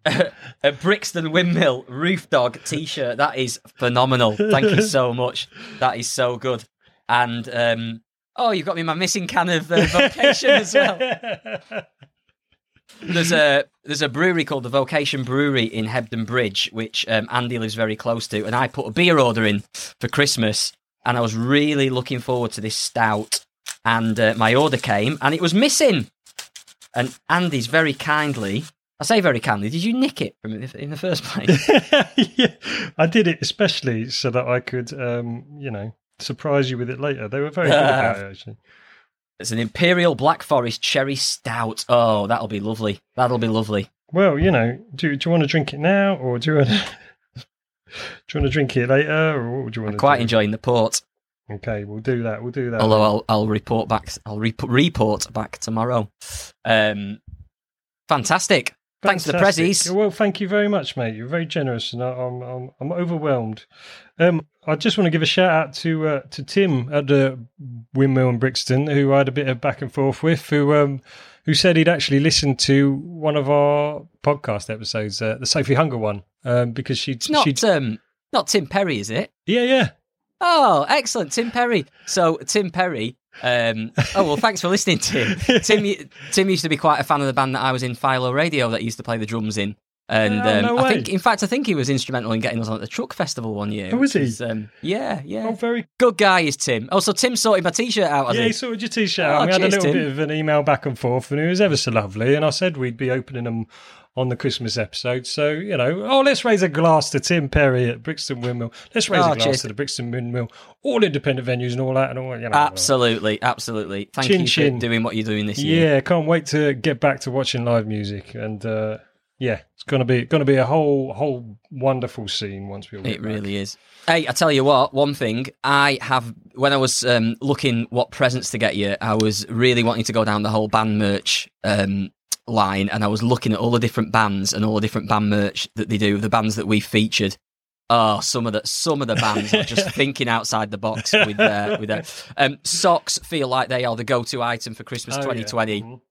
a Brixton Windmill Roof Dog T-shirt. That is phenomenal. Thank you so much. That is so good. And um, oh, you've got me my missing can of uh, Vocation as well. There's a there's a brewery called the Vocation Brewery in Hebden Bridge, which um, Andy lives very close to, and I put a beer order in for Christmas, and I was really looking forward to this stout, and uh, my order came, and it was missing, and Andy's very kindly. I say very kindly. Did you nick it from in the first place? yeah, I did it especially so that I could, um, you know, surprise you with it later. They were very good about it, actually. It's an Imperial Black Forest Cherry Stout. Oh, that'll be lovely. That'll be lovely. Well, you know, do, do you want to drink it now, or do you want to, do you want to drink it later, or what would you want to Quite do? enjoying the port. Okay, we'll do that. We'll do that. Although I'll I'll report back. I'll rep- report back tomorrow. Um, fantastic. Thanks for the prezzies. Well, thank you very much, mate. You're very generous, and I- I'm I'm, I'm overwhelmed. Um, I just want to give a shout out to uh, to Tim at the Windmill in Brixton, who I had a bit of back and forth with, who um, who said he'd actually listened to one of our podcast episodes, uh, the Sophie Hunger one, um, because she'd It's not she'd um not Tim Perry, is it? yeah yeah Oh, excellent, Tim Perry. So Tim Perry. Um, oh well, thanks for listening, Tim. Tim Tim used to be quite a fan of the band that I was in, Philo Radio, that used to play the drums in. And Oh, um, no I think, in fact, I think he was instrumental in getting us on at the Truck Festival one year. Oh, was he? is, um, yeah, yeah. oh very Good guy is Tim. Oh, so Tim sorted my T-shirt out. Yeah. he? He sorted your t-shirt Oh, out. We had a little Tim. bit of an email back and forth, and he was ever so lovely. And I said we'd be opening them on the Christmas episode. So you know, oh, let's raise a glass to Tim Perry at Brixton Windmill. Let's raise Oh, a glass cheers. to the Brixton Windmill, all independent venues and all that, and all you know. Absolutely, absolutely. Thank Chin you chin. for doing what you're doing this year. Yeah, can't wait to get back to watching live music, and uh, yeah, it's gonna be gonna be a whole whole wonderful scene once we all. It back. really is. Hey, I tell you what, one thing I have when I was um, looking what presents to get you, I was really wanting to go down the whole band merch um, line, and I was looking at all the different bands and all the different band merch that they do, the bands that we featured, Oh, some of the some of the bands are just thinking outside the box with their with their um, socks. Feel like they are the go-to item for Christmas Oh, yeah. 2020. Mhm.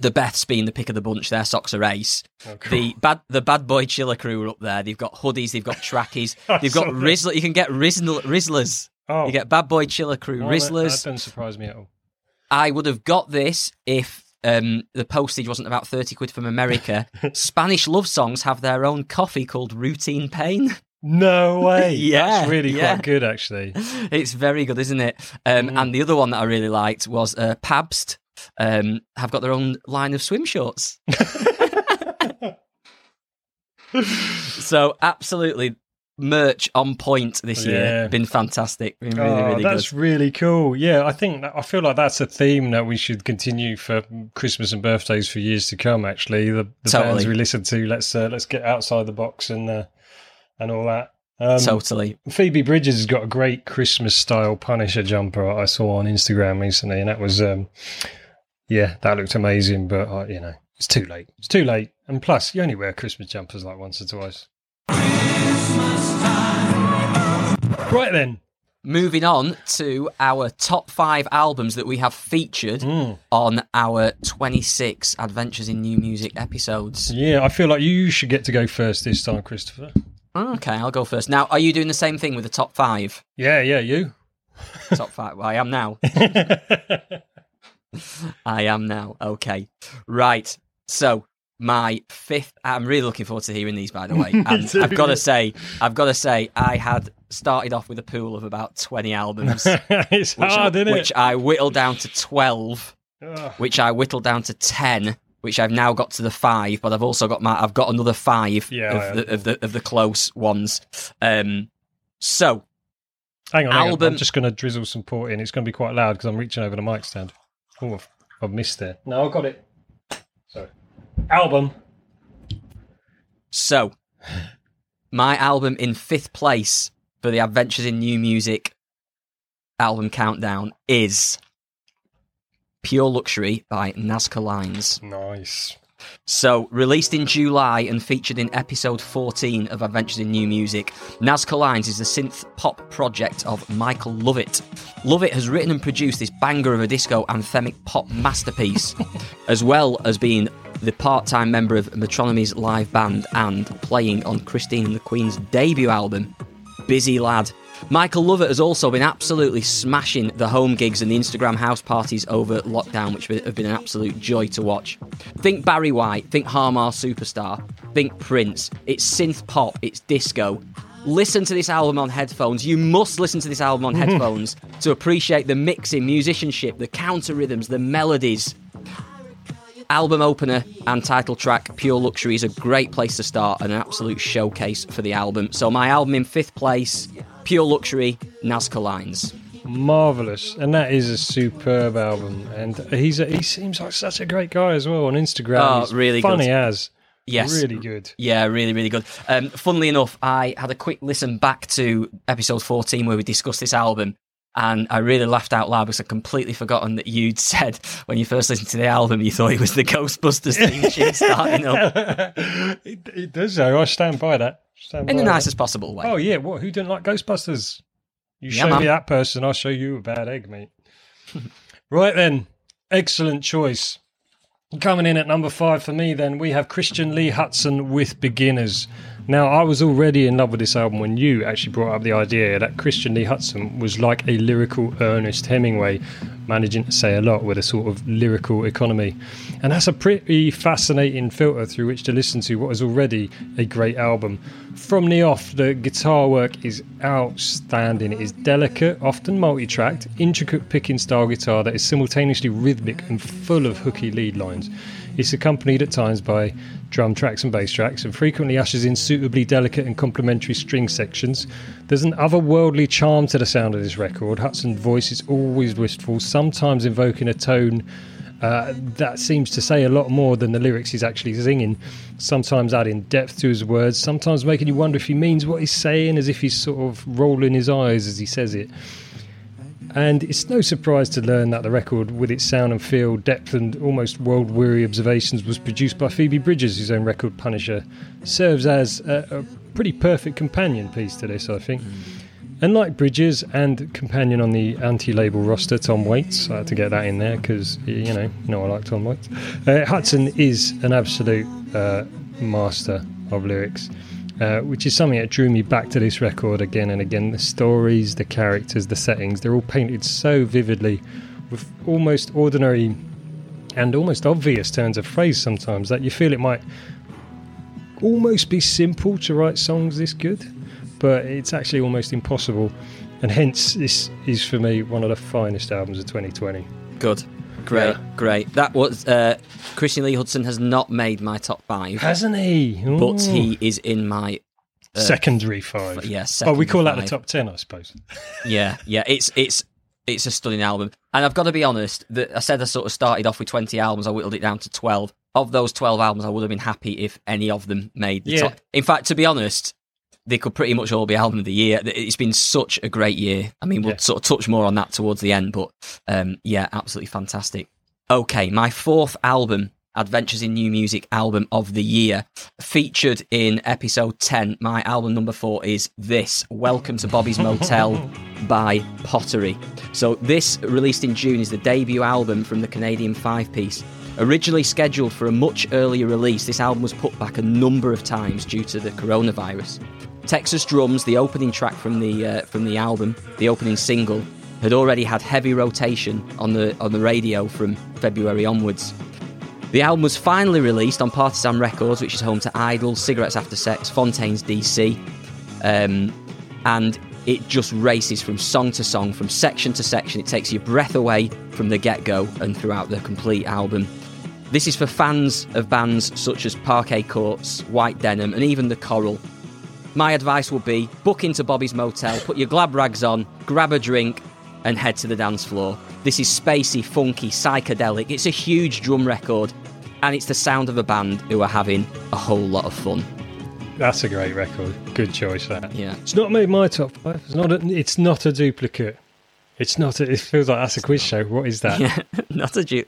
The Beths being the pick of the bunch. Their socks are ace. Oh, cool. The bad the bad boy chiller crew are up there. They've got hoodies. They've got trackies. They've got. Rizla. You can get Rizla, Rizlas. oh, You get bad boy chiller crew oh, that- That Rizlas. doesn't surprise me at all. I would have got this if um, the postage wasn't about 30 quid from America. Spanish love songs have their own coffee called Routine Pain. No way. Yeah, That's really yeah. quite good, actually. it's very good, isn't it? Um, Mm. And the other one that I really liked was uh, Pabst. Um, have got their own line of swim shorts. so absolutely merch on point this year. Yeah. Been fantastic. Been really, oh, really that's good. really cool. Yeah, I think I feel like that's a theme that we should continue for Christmas and birthdays for years to come. Actually, the, the Totally. bands we listen to, let's uh, let's get outside the box and uh, and all that. Um, Totally. Phoebe Bridgers has got a great Christmas style Punisher jumper I saw on Instagram recently, and that was, um, yeah, that looked amazing. But uh, you know, it's too late. It's too late. And plus, you only wear Christmas jumpers like once or twice. Right then. Moving on to our top five albums that we have featured Mm. on our 26 Adventures in New Music episodes. Yeah, I feel like you should get to go first this time, Christopher. Okay, I'll go first. Now, are you doing the same thing with the top five? Yeah, yeah, you. top five. Well, I am now. I am now. Okay. Right. So, my fifth. I'm really looking forward to hearing these, by the way. And I've got to say, I've got to say, I had started off with a pool of about 20 albums. it's which, hard, isn't which? I whittled down to 12. Ugh. which I whittled down to ten, which I've now got to the five, but I've also got my I've got another five Yeah, of, the, of the of the close ones. Um, so Hang on, hang on. album- I'm just going to drizzle some port in. It's going to be quite loud because I'm reaching over the mic stand. Oh, I've, I've missed there. No, I've got it. Album. so my album in fifth place for the Adventures in New Music album countdown is Pure Luxury by NZCA Lines. Nice. So, released in July and featured in episode 14 of Adventures in New Music, NZCA Lines is the synth pop project of Michael Lovett. Lovett has written and produced this banger of a disco anthemic pop masterpiece, as well as being the part time member of Metronomy's live band and playing on Christine and the Queen's debut album, Busy Lad. Michael Lovett has also been absolutely smashing the home gigs and the Instagram house parties over lockdown, which have been an absolute joy to watch. Think Barry White, think Harmar Superstar, think Prince. It's synth pop, it's disco. Listen to this album on headphones. You must listen to this album on headphones to appreciate the mixing, musicianship, the counter rhythms, the melodies. Album opener and title track Pure Luxury is a great place to start and an absolute showcase for the album. So, my album in fifth place Pure Luxury, NZCA Lines. Marvelous, and that is a superb album. And he's a, he seems like such a great guy as well on Instagram. Oh, He's really funny good. as. Yes. really good. Yeah, really, really good. Um, funnily enough, I had a quick listen back to episode 14 where we discussed this album, and I really laughed out loud because I'd completely forgotten that you'd said when you first listened to the album you thought it was the Ghostbusters theme tune starting up it, it does though. I stand by that. Stand in the by that. nicest possible way. Oh yeah, what? Who didn't like Ghostbusters? You Yeah, show man. me that person, I'll show you a bad egg, mate. right then, excellent choice. Coming in at number five for me, then we have Christian Lee Hutson with Beginners. Now, I was already in love with this album when you actually brought up the idea that Christian Lee Hutson was like a lyrical Ernest Hemingway, managing to say a lot with a sort of lyrical economy. And that's a pretty fascinating filter through which to listen to what is already a great album. From the off, the guitar work is outstanding. It is delicate, often multi tracked, intricate picking style guitar that is simultaneously rhythmic and full of hooky lead lines. It's accompanied at times by drum tracks and bass tracks and frequently ushers in suitably delicate and complementary string sections. There's an otherworldly charm to the sound of this record. Hutson's voice is always wistful, sometimes invoking a tone uh, that seems to say a lot more than the lyrics he's actually singing. Sometimes adding depth to his words, sometimes making you wonder if he means what he's saying, as if he's sort of rolling his eyes as he says it. And it's no surprise to learn that the record, with its sound and feel, depth, and almost world weary observations, was produced by Phoebe Bridgers, whose own record Punisher serves as a, a pretty perfect companion piece to this, I think. And like Bridgers and companion on the anti-label roster, Tom Waits, I had to get that in there because you know, you know I like Tom Waits. Uh, Hutson is an absolute uh, master of lyrics, uh, which is something that drew me back to this record again and again. The stories, the characters, the settings—they're all painted so vividly, with almost ordinary and almost obvious turns of phrase sometimes that you feel it might almost be simple to write songs this good but it's actually almost impossible. And hence, this is for me one of the finest albums of 2020. Good. Great, yeah. great. That was uh, Christian Lee Hutson has not made my top five, hasn't he? Ooh. But he is in my uh, secondary five. F- yeah, oh, we call five. that the top ten, I suppose. yeah, yeah. It's it's it's a stunning album, and I've got to be honest. That I said I sort of started off with twenty albums. I whittled it down to twelve. Of those twelve albums, I would have been happy if any of them made the yeah. top. In fact, to be honest, they could pretty much all be album of the year. It's been such a great year. I mean, we'll yeah. sort of touch more on that towards the end, but um, yeah, absolutely fantastic. Okay, my fourth album, Adventures in New Music album of the year, featured in episode 10. My album number four is this Welcome to Bobby's Motel by Pottery. So, this released in June is the debut album from the Canadian five piece. Originally scheduled for a much earlier release, this album was put back a number of times due to the coronavirus. Texas Drums, the opening track from the uh, from the album, the opening single, had already had heavy rotation on the on the radio from February onwards. The album was finally released on Partisan Records, which is home to Idol, Cigarettes After Sex, Fontaines DC, um, and it just races from song to song, from section to section. It takes your breath away from the get go and throughout the complete album. This is for fans of bands such as Parquet Courts, White Denim, and even The Coral, my advice would be book into Bobby's Motel, put your glad rags on, grab a drink, and head to the dance floor. This is spacey, funky, psychedelic. It's a huge drum record, and it's the sound of a band who are having a whole lot of fun. That's a great record. Good choice. That. Yeah. It's not made my top five. It's not. A, it's not a duplicate. It's not. A, it feels like that's a quiz show. What is that? Yeah, not a du-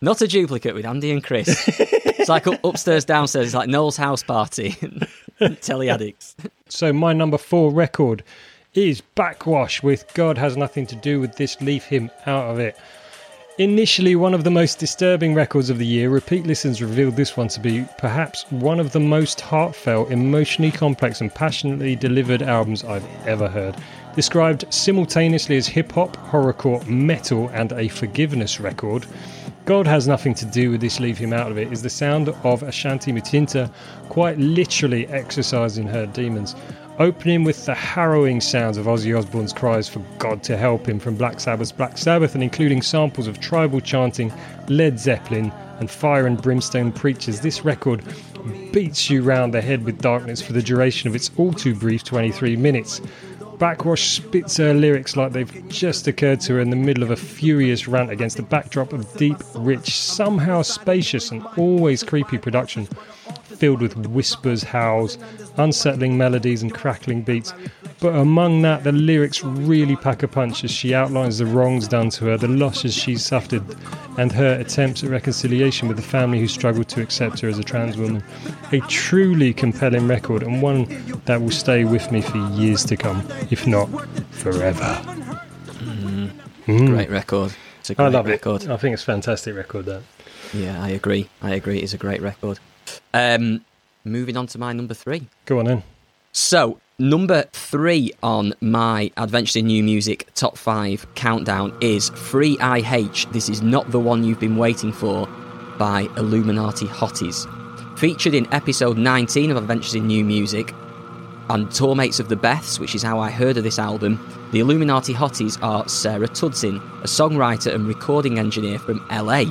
Not a duplicate with Andy and Chris. it's like upstairs, downstairs. It's like Noel's house party. Telly addicts. So my number four record is Backxwash with God Has Nothing to Do with This, Leave Him Out of It. Initially one of the most disturbing records of the year, repeat listens revealed this one to be perhaps one of the most heartfelt, emotionally complex, and passionately delivered albums I've ever heard. Described simultaneously as hip hop, horrorcore, metal, and a forgiveness record, God has nothing to do with this, leave him out of it, is the sound of Ashanti Mutinta quite literally exorcising her demons. Opening with the harrowing sounds of Ozzy Osbourne's cries for God to help him from Black Sabbath's Black Sabbath and including samples of tribal chanting, Led Zeppelin, and fire and brimstone preachers, this record beats you round the head with darkness for the duration of its all too brief 23 minutes. Backxwash spits her lyrics like they've just occurred to her in the middle of a furious rant against a backdrop of deep, rich, somehow spacious, and always creepy production, filled with whispers, howls, unsettling melodies, and crackling beats. But among that, the lyrics really pack a punch as she outlines the wrongs done to her, the losses she's suffered, and her attempts at reconciliation with the family who struggled to accept her as a trans woman. A truly compelling record, and one that will stay with me for years to come, if not forever. Mm. Mm. Great record. It's a great I love record. it. I think it's a fantastic record, that. Yeah, I agree. I agree. It's a great record. Um, moving on to my number three. Go on in. So, number three on my Adventures in New Music top five countdown is Free IH. This is not the one you've been waiting for by Illuminati Hotties. Featured in episode 19 of Adventures in New Music and Tourmates of the Beths, which is how I heard of this album, the Illuminati Hotties are Sarah Tudzin, a songwriter and recording engineer from LA.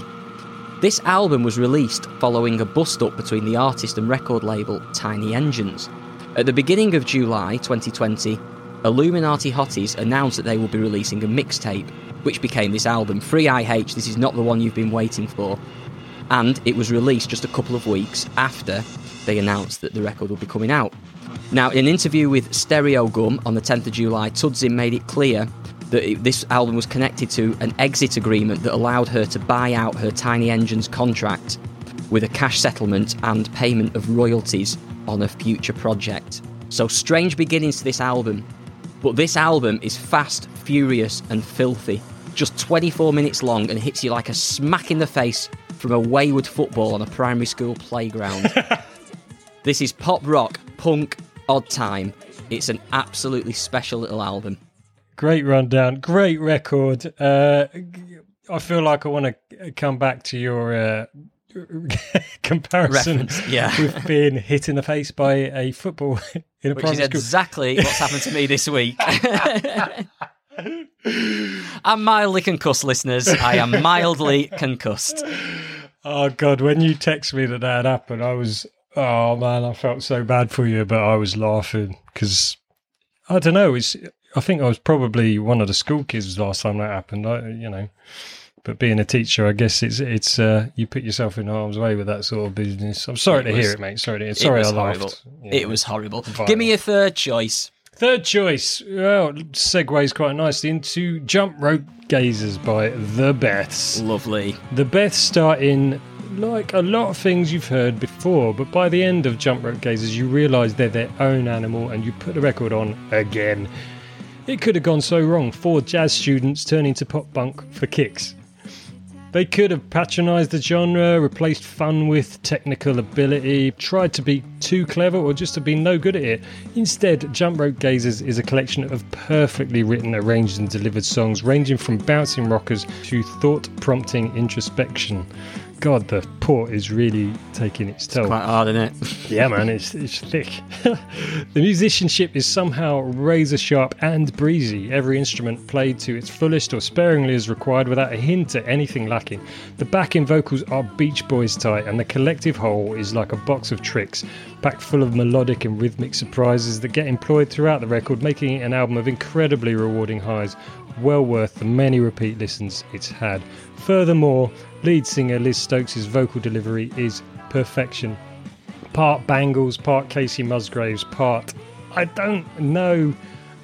This album was released following a bust up between the artist and record label Tiny Engines. At the beginning of July 2020, Illuminati Hotties announced that they will be releasing a mixtape, which became this album, Free IH. This is not the one you've been waiting for. And it was released just a couple of weeks after they announced that the record would be coming out. Now, in an interview with Stereogum on the 10th of July, Tudzin made it clear that it, this album was connected to an exit agreement that allowed her to buy out her Tiny Engines contract with a cash settlement and payment of royalties on a future project. So, strange beginnings to this album. But this album is fast, furious, and filthy. Just 24 minutes long and hits you like a smack in the face from a wayward football on a primary school playground. this is pop rock, punk, odd time. It's an absolutely special little album. Great rundown, great record. Uh, I feel like I want to come back to your uh, comparison Reference, yeah. with being hit in the face by a football in a Which is exactly what's happened to me this week. I'm mildly concussed, listeners. I am mildly concussed. Oh God, when you text me that that happened, I was oh man, I felt so bad for you, but I was laughing because I don't know. It's I think I was probably one of the school kids last time that happened. I, you know, but being a teacher, I guess it's it's uh, you put yourself in harm's way with that sort of business. I'm sorry It to was- hear it, mate. Sorry to. Sorry, I laughed. horrible. you It was horrible. Vile. Give me a third choice. Third choice. Well, segues quite nicely into Jump Rope Gazers by The Beths. Lovely. The Beths start in like a lot of things you've heard before, but by the end of Jump Rope Gazers, you realise they're their own animal and you put the record on again. It could have gone so wrong. Four jazz students turning to pop punk for kicks. They could have patronised the genre, replaced fun with technical ability, tried to be too clever, or just to be no good at it. Instead, Jump Rope Gazers is a collection of perfectly written, arranged, and delivered songs, ranging from bouncing rockers to thought prompting introspection. God, the port is really taking its toll. Quite hard, isn't it? Yeah, man, it's it's thick. the musicianship is somehow razor sharp and breezy. Every instrument played to its fullest or sparingly as required without a hint at anything lacking. The backing vocals are Beach Boys tight, and the collective whole is like a box of tricks, packed full of melodic and rhythmic surprises that get employed throughout the record, making it an album of incredibly rewarding highs. Well worth the many repeat listens it's had. Furthermore, lead singer Liz Stokes' vocal delivery is perfection part Bangles, part Kacey Musgraves, part I don't know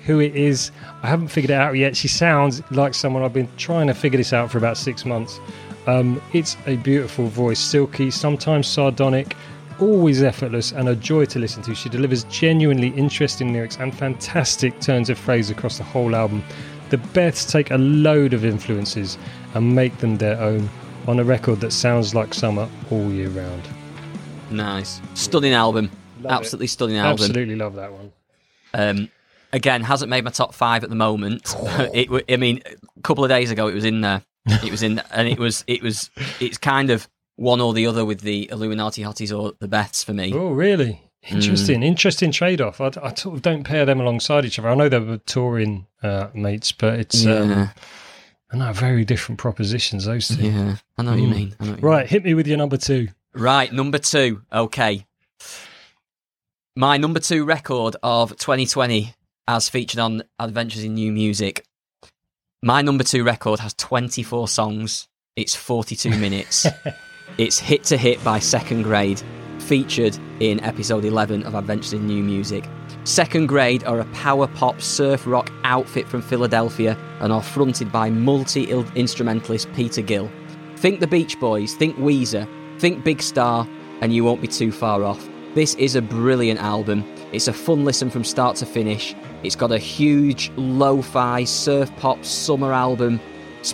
who it is. I haven't figured it out yet. She sounds like someone I've been trying to figure this out for about six months. Um, it's a beautiful voice, silky, sometimes sardonic, always effortless, and a joy to listen to. She delivers genuinely interesting lyrics and fantastic turns of phrase across the whole album. The Beths take a load of influences and make them their own on a record that sounds like summer all year round. Nice. Stunning album. Love it. Absolutely stunning album. Absolutely love that one. Um, again, hasn't made my top five at the moment. it, w- I mean, a couple of days ago it was in there. It was in, and it was, it was, it's kind of one or the other with the Illuminati Hotties or the Beths for me. Oh, really? Interesting. Interesting trade off. I, I sort of don't pair them alongside each other. I know they were touring uh, mates, but it's um, yeah, I know very different propositions. Those two. yeah, I know what you Mm. mean. I know what you Right, hit me with your number two. right. Number two. Okay, my number two record of 2020, as featured on Adventures in New Music. My number two record has 24 songs. It's 42 minutes. It's Hit to Hit by Second Grade, featured in episode 11 of Adventures in New Music. Second Grade are a power pop surf rock outfit from Philadelphia and are fronted by multi instrumentalist Peter Gill. Think the Beach Boys, think Weezer, think Big Star, and you won't be too far off. This is a brilliant album. It's a fun listen from start to finish. It's got a huge lo fi surf pop summer album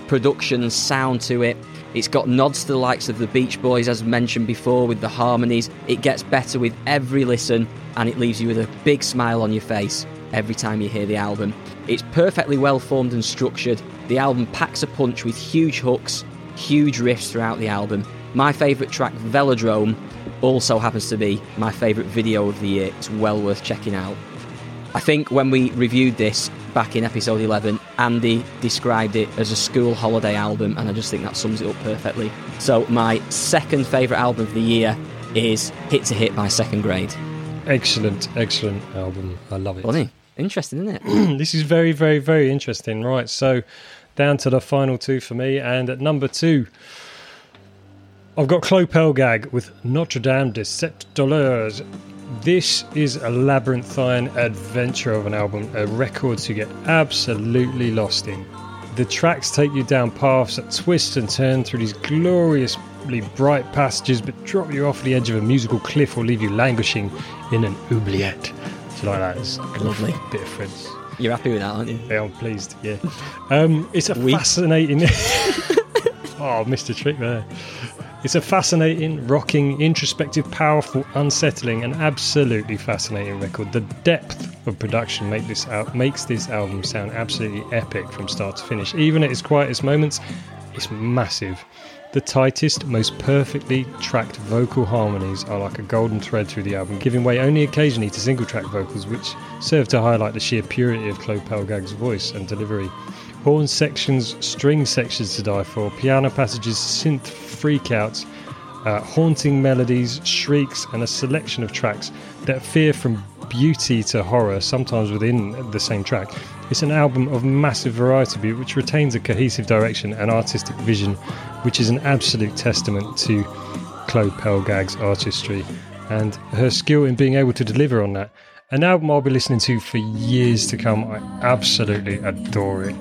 production sound to it. It's got nods to the likes of the Beach Boys, as mentioned before, with the harmonies. It gets better with every listen, and it leaves you with a big smile on your face every time you hear the album. It's perfectly well formed and structured. The album packs a punch with huge hooks, huge riffs throughout the album. My favourite track, Velodrome, also happens to be my favourite video of the year. It's well worth checking out. I think when we reviewed this back in episode 11, Andy described it as a school holiday album, and I just think that sums it up perfectly. So, my second favourite album of the year is Hit to Hit by Second Grade. Excellent, excellent album. I love it. Funny. Interesting, isn't it? this is very, very, very interesting. Right, so down to the final two for me, and at number two, I've got Chloe Pelgag with Notre Dame de Sept Dollars. This is a labyrinthine adventure of an album, a record to get absolutely lost in. The tracks take you down paths that twist and turn through these gloriously bright passages, but drop you off the edge of a musical cliff or leave you languishing in an oubliette. So like that. It's a Lovely. bit of French. You're happy with that, aren't you? Yeah, I'm pleased. Yeah, um, it's a Oui. fascinating. oh, missed a trick there. It's a fascinating, rocking, introspective, powerful, unsettling, and absolutely fascinating record. The depth of production make this makes this album sound absolutely epic from start to finish. Even at its quietest moments, it's massive. The tightest, most perfectly tracked vocal harmonies are like a golden thread through the album, giving way only occasionally to single track vocals, which serve to highlight the sheer purity of Chloe Pelgag's voice and delivery. Horn sections, string sections to die for, piano passages, synth freakouts, uh, haunting melodies, shrieks, and a selection of tracks that veer from beauty to horror, sometimes within the same track. It's an album of massive variety, but which retains a cohesive direction and artistic vision, which is an absolute testament to Chloe Pelgag's artistry and her skill in being able to deliver on that. An album I'll be listening to for years to come. I absolutely adore it.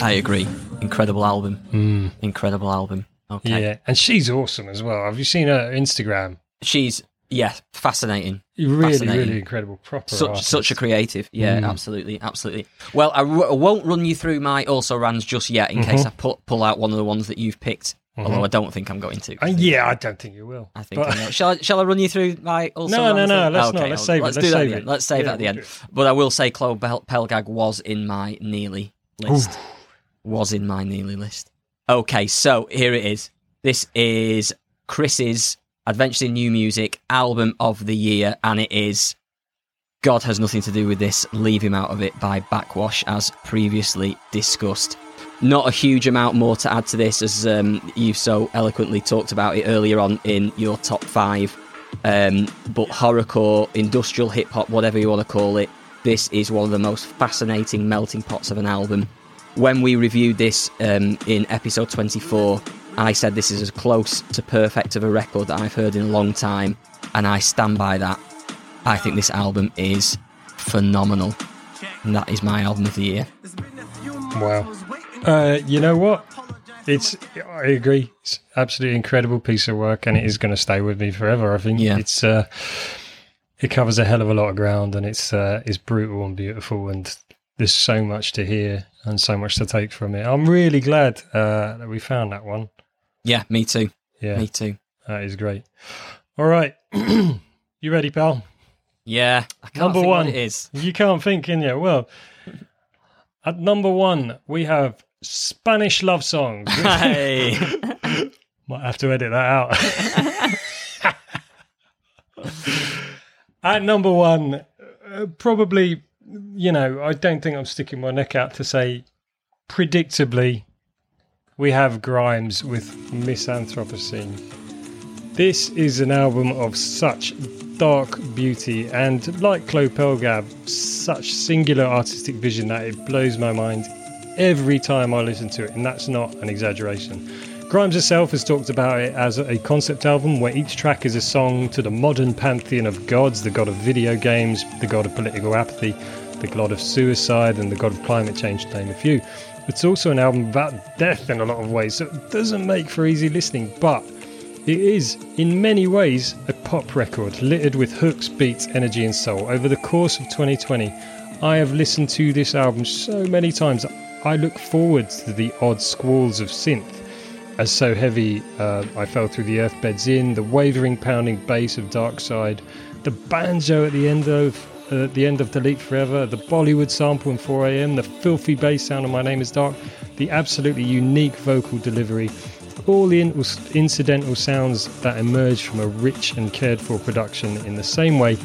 I agree. Incredible album. Incredible album. Okay. Yeah, and she's awesome as well. Have you seen her Instagram? She's yeah, fascinating. Really, Fascinating. really incredible. Proper Such artist. such a creative. Yeah, Mm. absolutely, absolutely. Well, I, won't run you through my also runs just yet in Mm-hmm. case I pull pull out one of the ones that you've picked. Although I don't think I'm going to. Uh, yeah, I don't think you will. I think But- I. Shall I, shall I run you through my also runs? No, no, no, then? let's Okay, not. Let's I'll- save it, Let's let's do that at save the it. end. Let's save Yeah, that at the end. But I will say Chloe Pel- Pelgag was in my nearly list. Was in my nearly list. Okay, so here it is. This is Chris's Adventures in New Music album of the year, and it is God has nothing to do with this. Leave him out of it by Backxwash, as previously discussed. Not a huge amount more to add to this, as um, you so eloquently talked about it earlier on in your top five. Um, but horrorcore, industrial hip hop, whatever you want to call it, this is one of the most fascinating melting pots of an album. When we reviewed this um, in episode 24, I said this is as close to perfect of a record that I've heard in a long time, and I stand by that. I think this album is phenomenal, and that is my album of the year. Wow. Uh, you know what? It's. I agree. It's absolutely incredible piece of work, and it is going to stay with me forever. I think. Yeah. It's. Uh, it covers a hell of a lot of ground, and it's. Uh, it's brutal and beautiful, and there's so much to hear and so much to take from it. I'm really glad uh, that we found that one. Yeah, me too. Yeah, Me too. that is great. All right, you ready, pal? Yeah, I can't Number think what one. it is. You can't think, can you? Well, at number one, we have Spanish love songs. Hey. Might have to edit that out. At number one, uh, probably, you know, I don't think I'm sticking my neck out to say, predictably, we have Grimes with Miss Anthropocene. This is an album of such dark beauty and, like Chloe Pelgag, such singular artistic vision that it blows my mind every time I listen to it, and that's not an exaggeration. Grimes herself has talked about it as a concept album where each track is a song to the modern pantheon of gods the god of video games, the god of political apathy, the god of suicide, and the god of climate change, to name a few. It's also an album about death in a lot of ways, so it doesn't make for easy listening, but it is, in many ways, a pop record littered with hooks, beats, energy, and soul. Over the course of 2020, I have listened to this album so many times I look forward to the odd squalls of synth. As so heavy, uh, I fell through the earth beds in, the wavering, pounding bass of Darkseid, the banjo at the end of uh, the end of Delete Forever, the Bollywood sample in 4am, the filthy bass sound of My Name Is Dark, the absolutely unique vocal delivery, all the in- incidental sounds that emerge from a rich and cared for production in the same way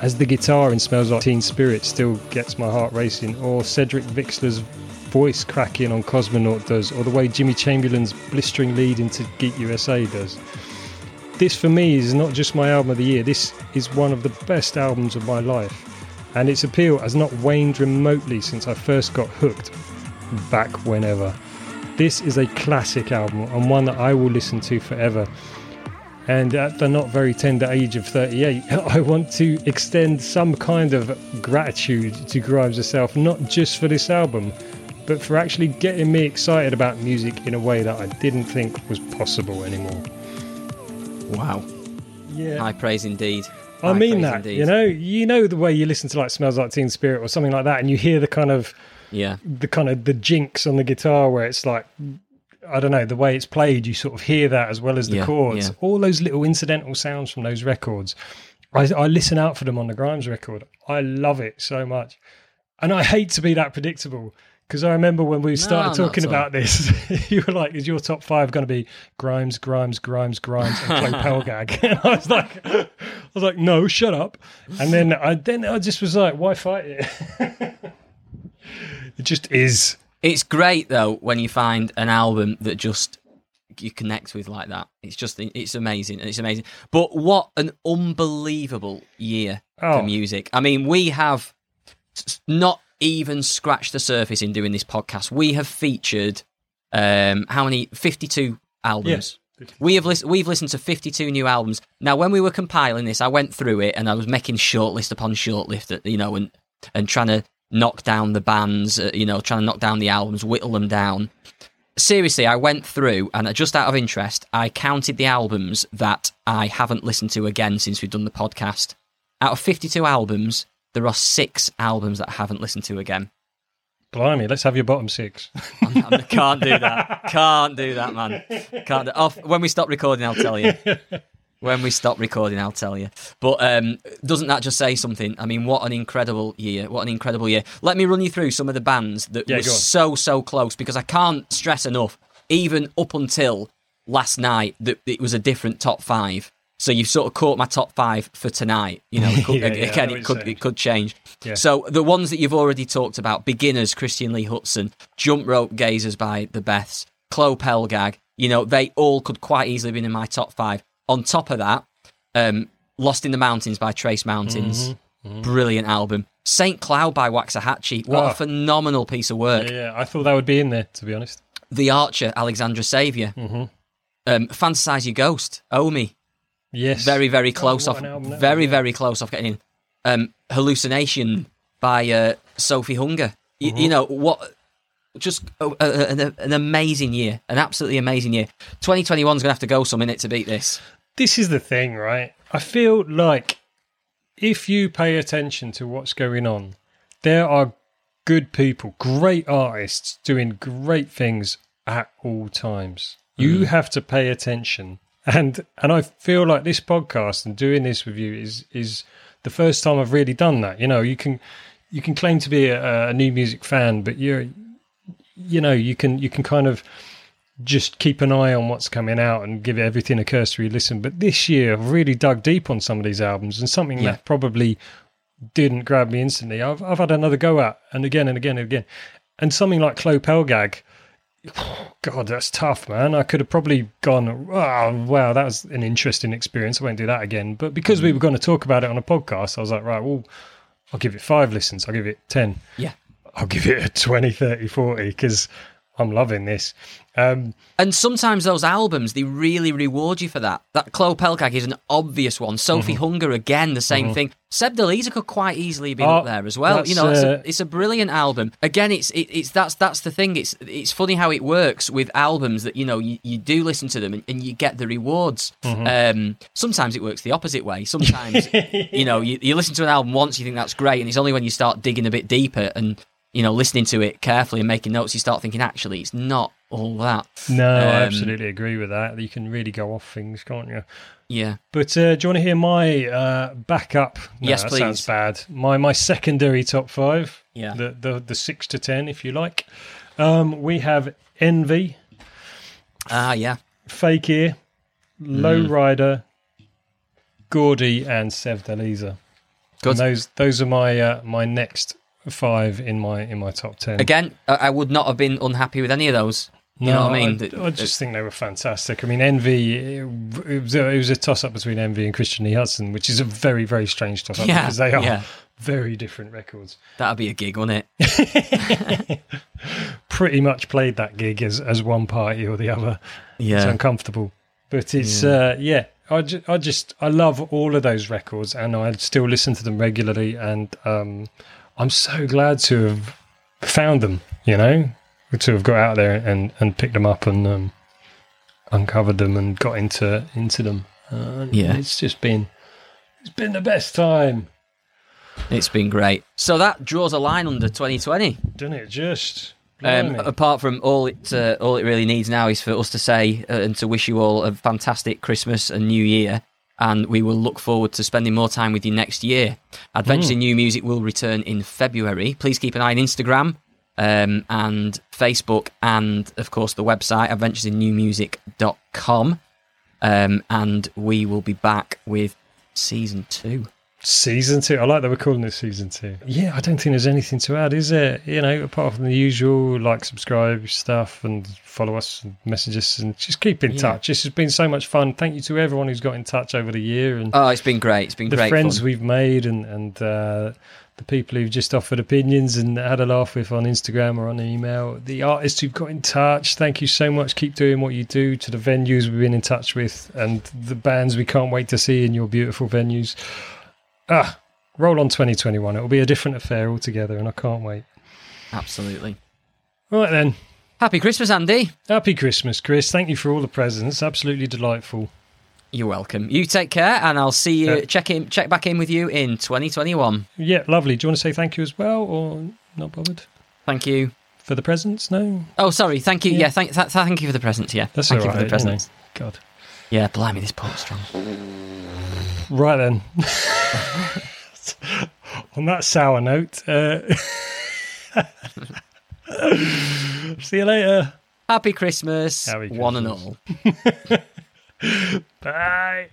as the guitar in Smells Like Teen Spirit still gets my heart racing, or Cedric Bixler's voice cracking on Cosmonaut does, or the way Jimmy Chamberlin's blistering lead into Geek USA does. This for me is not just my album of the year, this is one of the best albums of my life. And its appeal has not waned remotely since I first got hooked, back whenever. This is a classic album and one that I will listen to forever. And at the not very tender age of 38, I want to extend some kind of gratitude to Grimes herself, not just for this album, but for actually getting me excited about music in a way that I didn't think was possible anymore. Wow. Yeah. High praise indeed. I mean that. indeed. You know, you know the way you listen to like "Smells Like Teen Spirit" or something like that, and you hear the kind of Yeah. the kind of the jinx on the guitar where it's like I don't know the way it's played. You sort of hear that as well as the Yeah, chords. yeah. All those little incidental sounds from those records. I, I listen out for them on the Grimes record. I love it so much, and I hate to be that predictable. Because I remember when we started not talking about this, you were like, "Is your top five going to be Grimes, Grimes, Grimes, Grimes, and Clay Pelgag?" And I was like, "I was like, no, shut up." And then I then I just was like, "Why fight it?" it just is. It's great though when you find an album that just you connect with like that. It's just it's amazing and it's amazing. But what an unbelievable year Oh. for music. I mean, we have not even scratched the surface in doing this podcast. We have featured um how many 52 albums. We have lis- we've listened to 52 new albums. Now, when we were compiling this, I went through it and I was making shortlist upon shortlist, you know, and and trying to knock down the bands, uh, you know, trying to knock down the albums, whittle them down. Seriously, I went through and uh, just out of interest, I counted the albums that I haven't listened to again since we've done the podcast. Out of 52 albums, there are six albums that I haven't listened to again. Blimey, let's have your bottom six. I can't do that. Can't do that, man. Can't. Do- Off when we stop recording, I'll tell you. When we stop recording, I'll tell you. But um, doesn't that just say something? I mean, what an incredible year! What an incredible year! Let me run you through some of the bands that Yeah, were so so close because I can't stress enough. Even up until last night, that it was a different top five. So you've sort of caught my top five for tonight. You know, it could, Yeah, again, it could it could change. Yeah. So the ones that you've already talked about: beginners, Christian Lee Hutson, jump rope gazers by the Beths, Chloe Pelgag. You know, they all could quite easily have been in my top five. On top of that, um, Lost in the Mountains by Trace Mountains, brilliant album. Saint Cloud by Waxahatchee, what Oh. a phenomenal piece of work. Yeah, I thought that would be in there, to be honest. The Archer, Alexandra Savior, Mm-hmm. um, Fantasize Your Ghost, Ohmme, Yes. very very close what off an album that very very close off getting in um hallucination by uh sophie hunger y- Mm-hmm. you know what just a, a, an, an amazing year an absolutely amazing year 2021 is gonna have to go some in it to beat this This is the thing, right? I feel like if you pay attention to what's going on, there are good people, great artists doing great things at all times. You have to pay attention. And and I feel like this podcast and doing this with you is is the first time I've really done that. You know, you can you can claim to be a, a new music fan, but you're you know, you can you can kind of just keep an eye on what's coming out and give everything a cursory listen. But this year, I've really dug deep on some of these albums, and something Yeah. that probably didn't grab me instantly, I've I've had another go at, and again and again and again. And something like Chloe Pelgag, God, that's tough, man. I could have probably gone, oh, wow, that was an interesting experience. I won't do that again. But because we mm-hmm. were going to talk about it on a podcast, I was like, right, well, I'll give it five listens. I'll give it 10. yeah I'll give it a 20, 30, 40 because I'm loving this. Um, and sometimes those albums they really reward you for that. That Chloe Pelgag is an obvious one. Sophie Mm-hmm. Hunger again, the same thing. Sevdaliza could quite easily be Oh, up there as well. You know, it's, uh, a, it's a brilliant album. Again, it's it, it's that's that's the thing. It's it's funny how it works with albums that you know you, you do listen to them and, and you get the rewards. Mm-hmm. Um, sometimes it works the opposite way. Sometimes you know you, you listen to an album once, you think that's great, and it's only when you start digging a bit deeper and you know listening to it carefully and making notes, you start thinking actually it's not all that. no, I Um, absolutely agree with that. You can really go off things, can't you? Yeah. But uh, do you want to hear my uh, backup? No, Yes, please. sounds bad. My my secondary top five. Yeah. The the, the six to ten, if you like. Um, we have Envy, Ah, yeah. Fake Ear, Lowrider, Gordi, and Sevdaliza. Good. And those those are my uh, my next five in my in my top ten. Again, I I would not have been unhappy with any of those. You know what I mean? I, just think they were fantastic. I mean, Envy, it, it was a, a toss up between Envy and Christian Lee Hutson, which is a very, very strange toss up Yeah, because they are yeah. very different records. That'd be a gig, wouldn't it? Pretty much played that gig as, as one party or the other. Yeah. It's uncomfortable. But it's uh, yeah, I, ju- I just I love all of those records, and I still listen to them regularly, and um, I'm so glad to have found them. You know, to have got out there and and picked them up and um, uncovered them and got into into them. Uh, Yeah. it's just been it's been the best time, It's been great. So that draws a line under 2020. doesn't it? Just Um, apart from all it uh, all it really needs now is for us to say uh, and to wish you all a fantastic Christmas and New Year, and we will look forward to spending more time with you next year. Adventures in New Music will return in February. Please keep an eye on Instagram um, and Facebook, and of course the website adventuresinnewmusic.com. Um, and we will be back with season two. Season two. I like that we're calling it season two. Yeah, I don't think there's anything to add, is it? You know, apart from the usual like, subscribe stuff and follow us and message us and just keep in Yeah. touch. This has been so much fun. Thank you to everyone who's got in touch over the year and Oh, it's been great. It's been the great. friends fun. we've made and and uh, the people who've just offered opinions and had a laugh with on Instagram or on email. The artists who've got in touch. Thank you so much. Keep doing what you do. To the venues we've been in touch with and the bands we can't wait to see in your beautiful venues. Ah, roll on 2021. It'll be a different affair altogether, and I can't wait. Absolutely. Right then. Happy Christmas, Andy. Happy Christmas, Chris. Thank you for all the presents. Absolutely delightful. You're welcome. You take care, and I'll see you. Yeah. Check in. Check back in with you in 2021. Yeah, lovely. Do you want to say thank you as well, or not bothered Thank you. for the presents? No, Oh, sorry. Thank you. Yeah. Yeah. thank. Th- thank you for the presents. Yeah. that's thank all you right. for the you presents. God. Yeah. Blimey, this port's strong. Right then. On that sour note, uh, see you later. Happy Christmas, Happy one and all. Bye.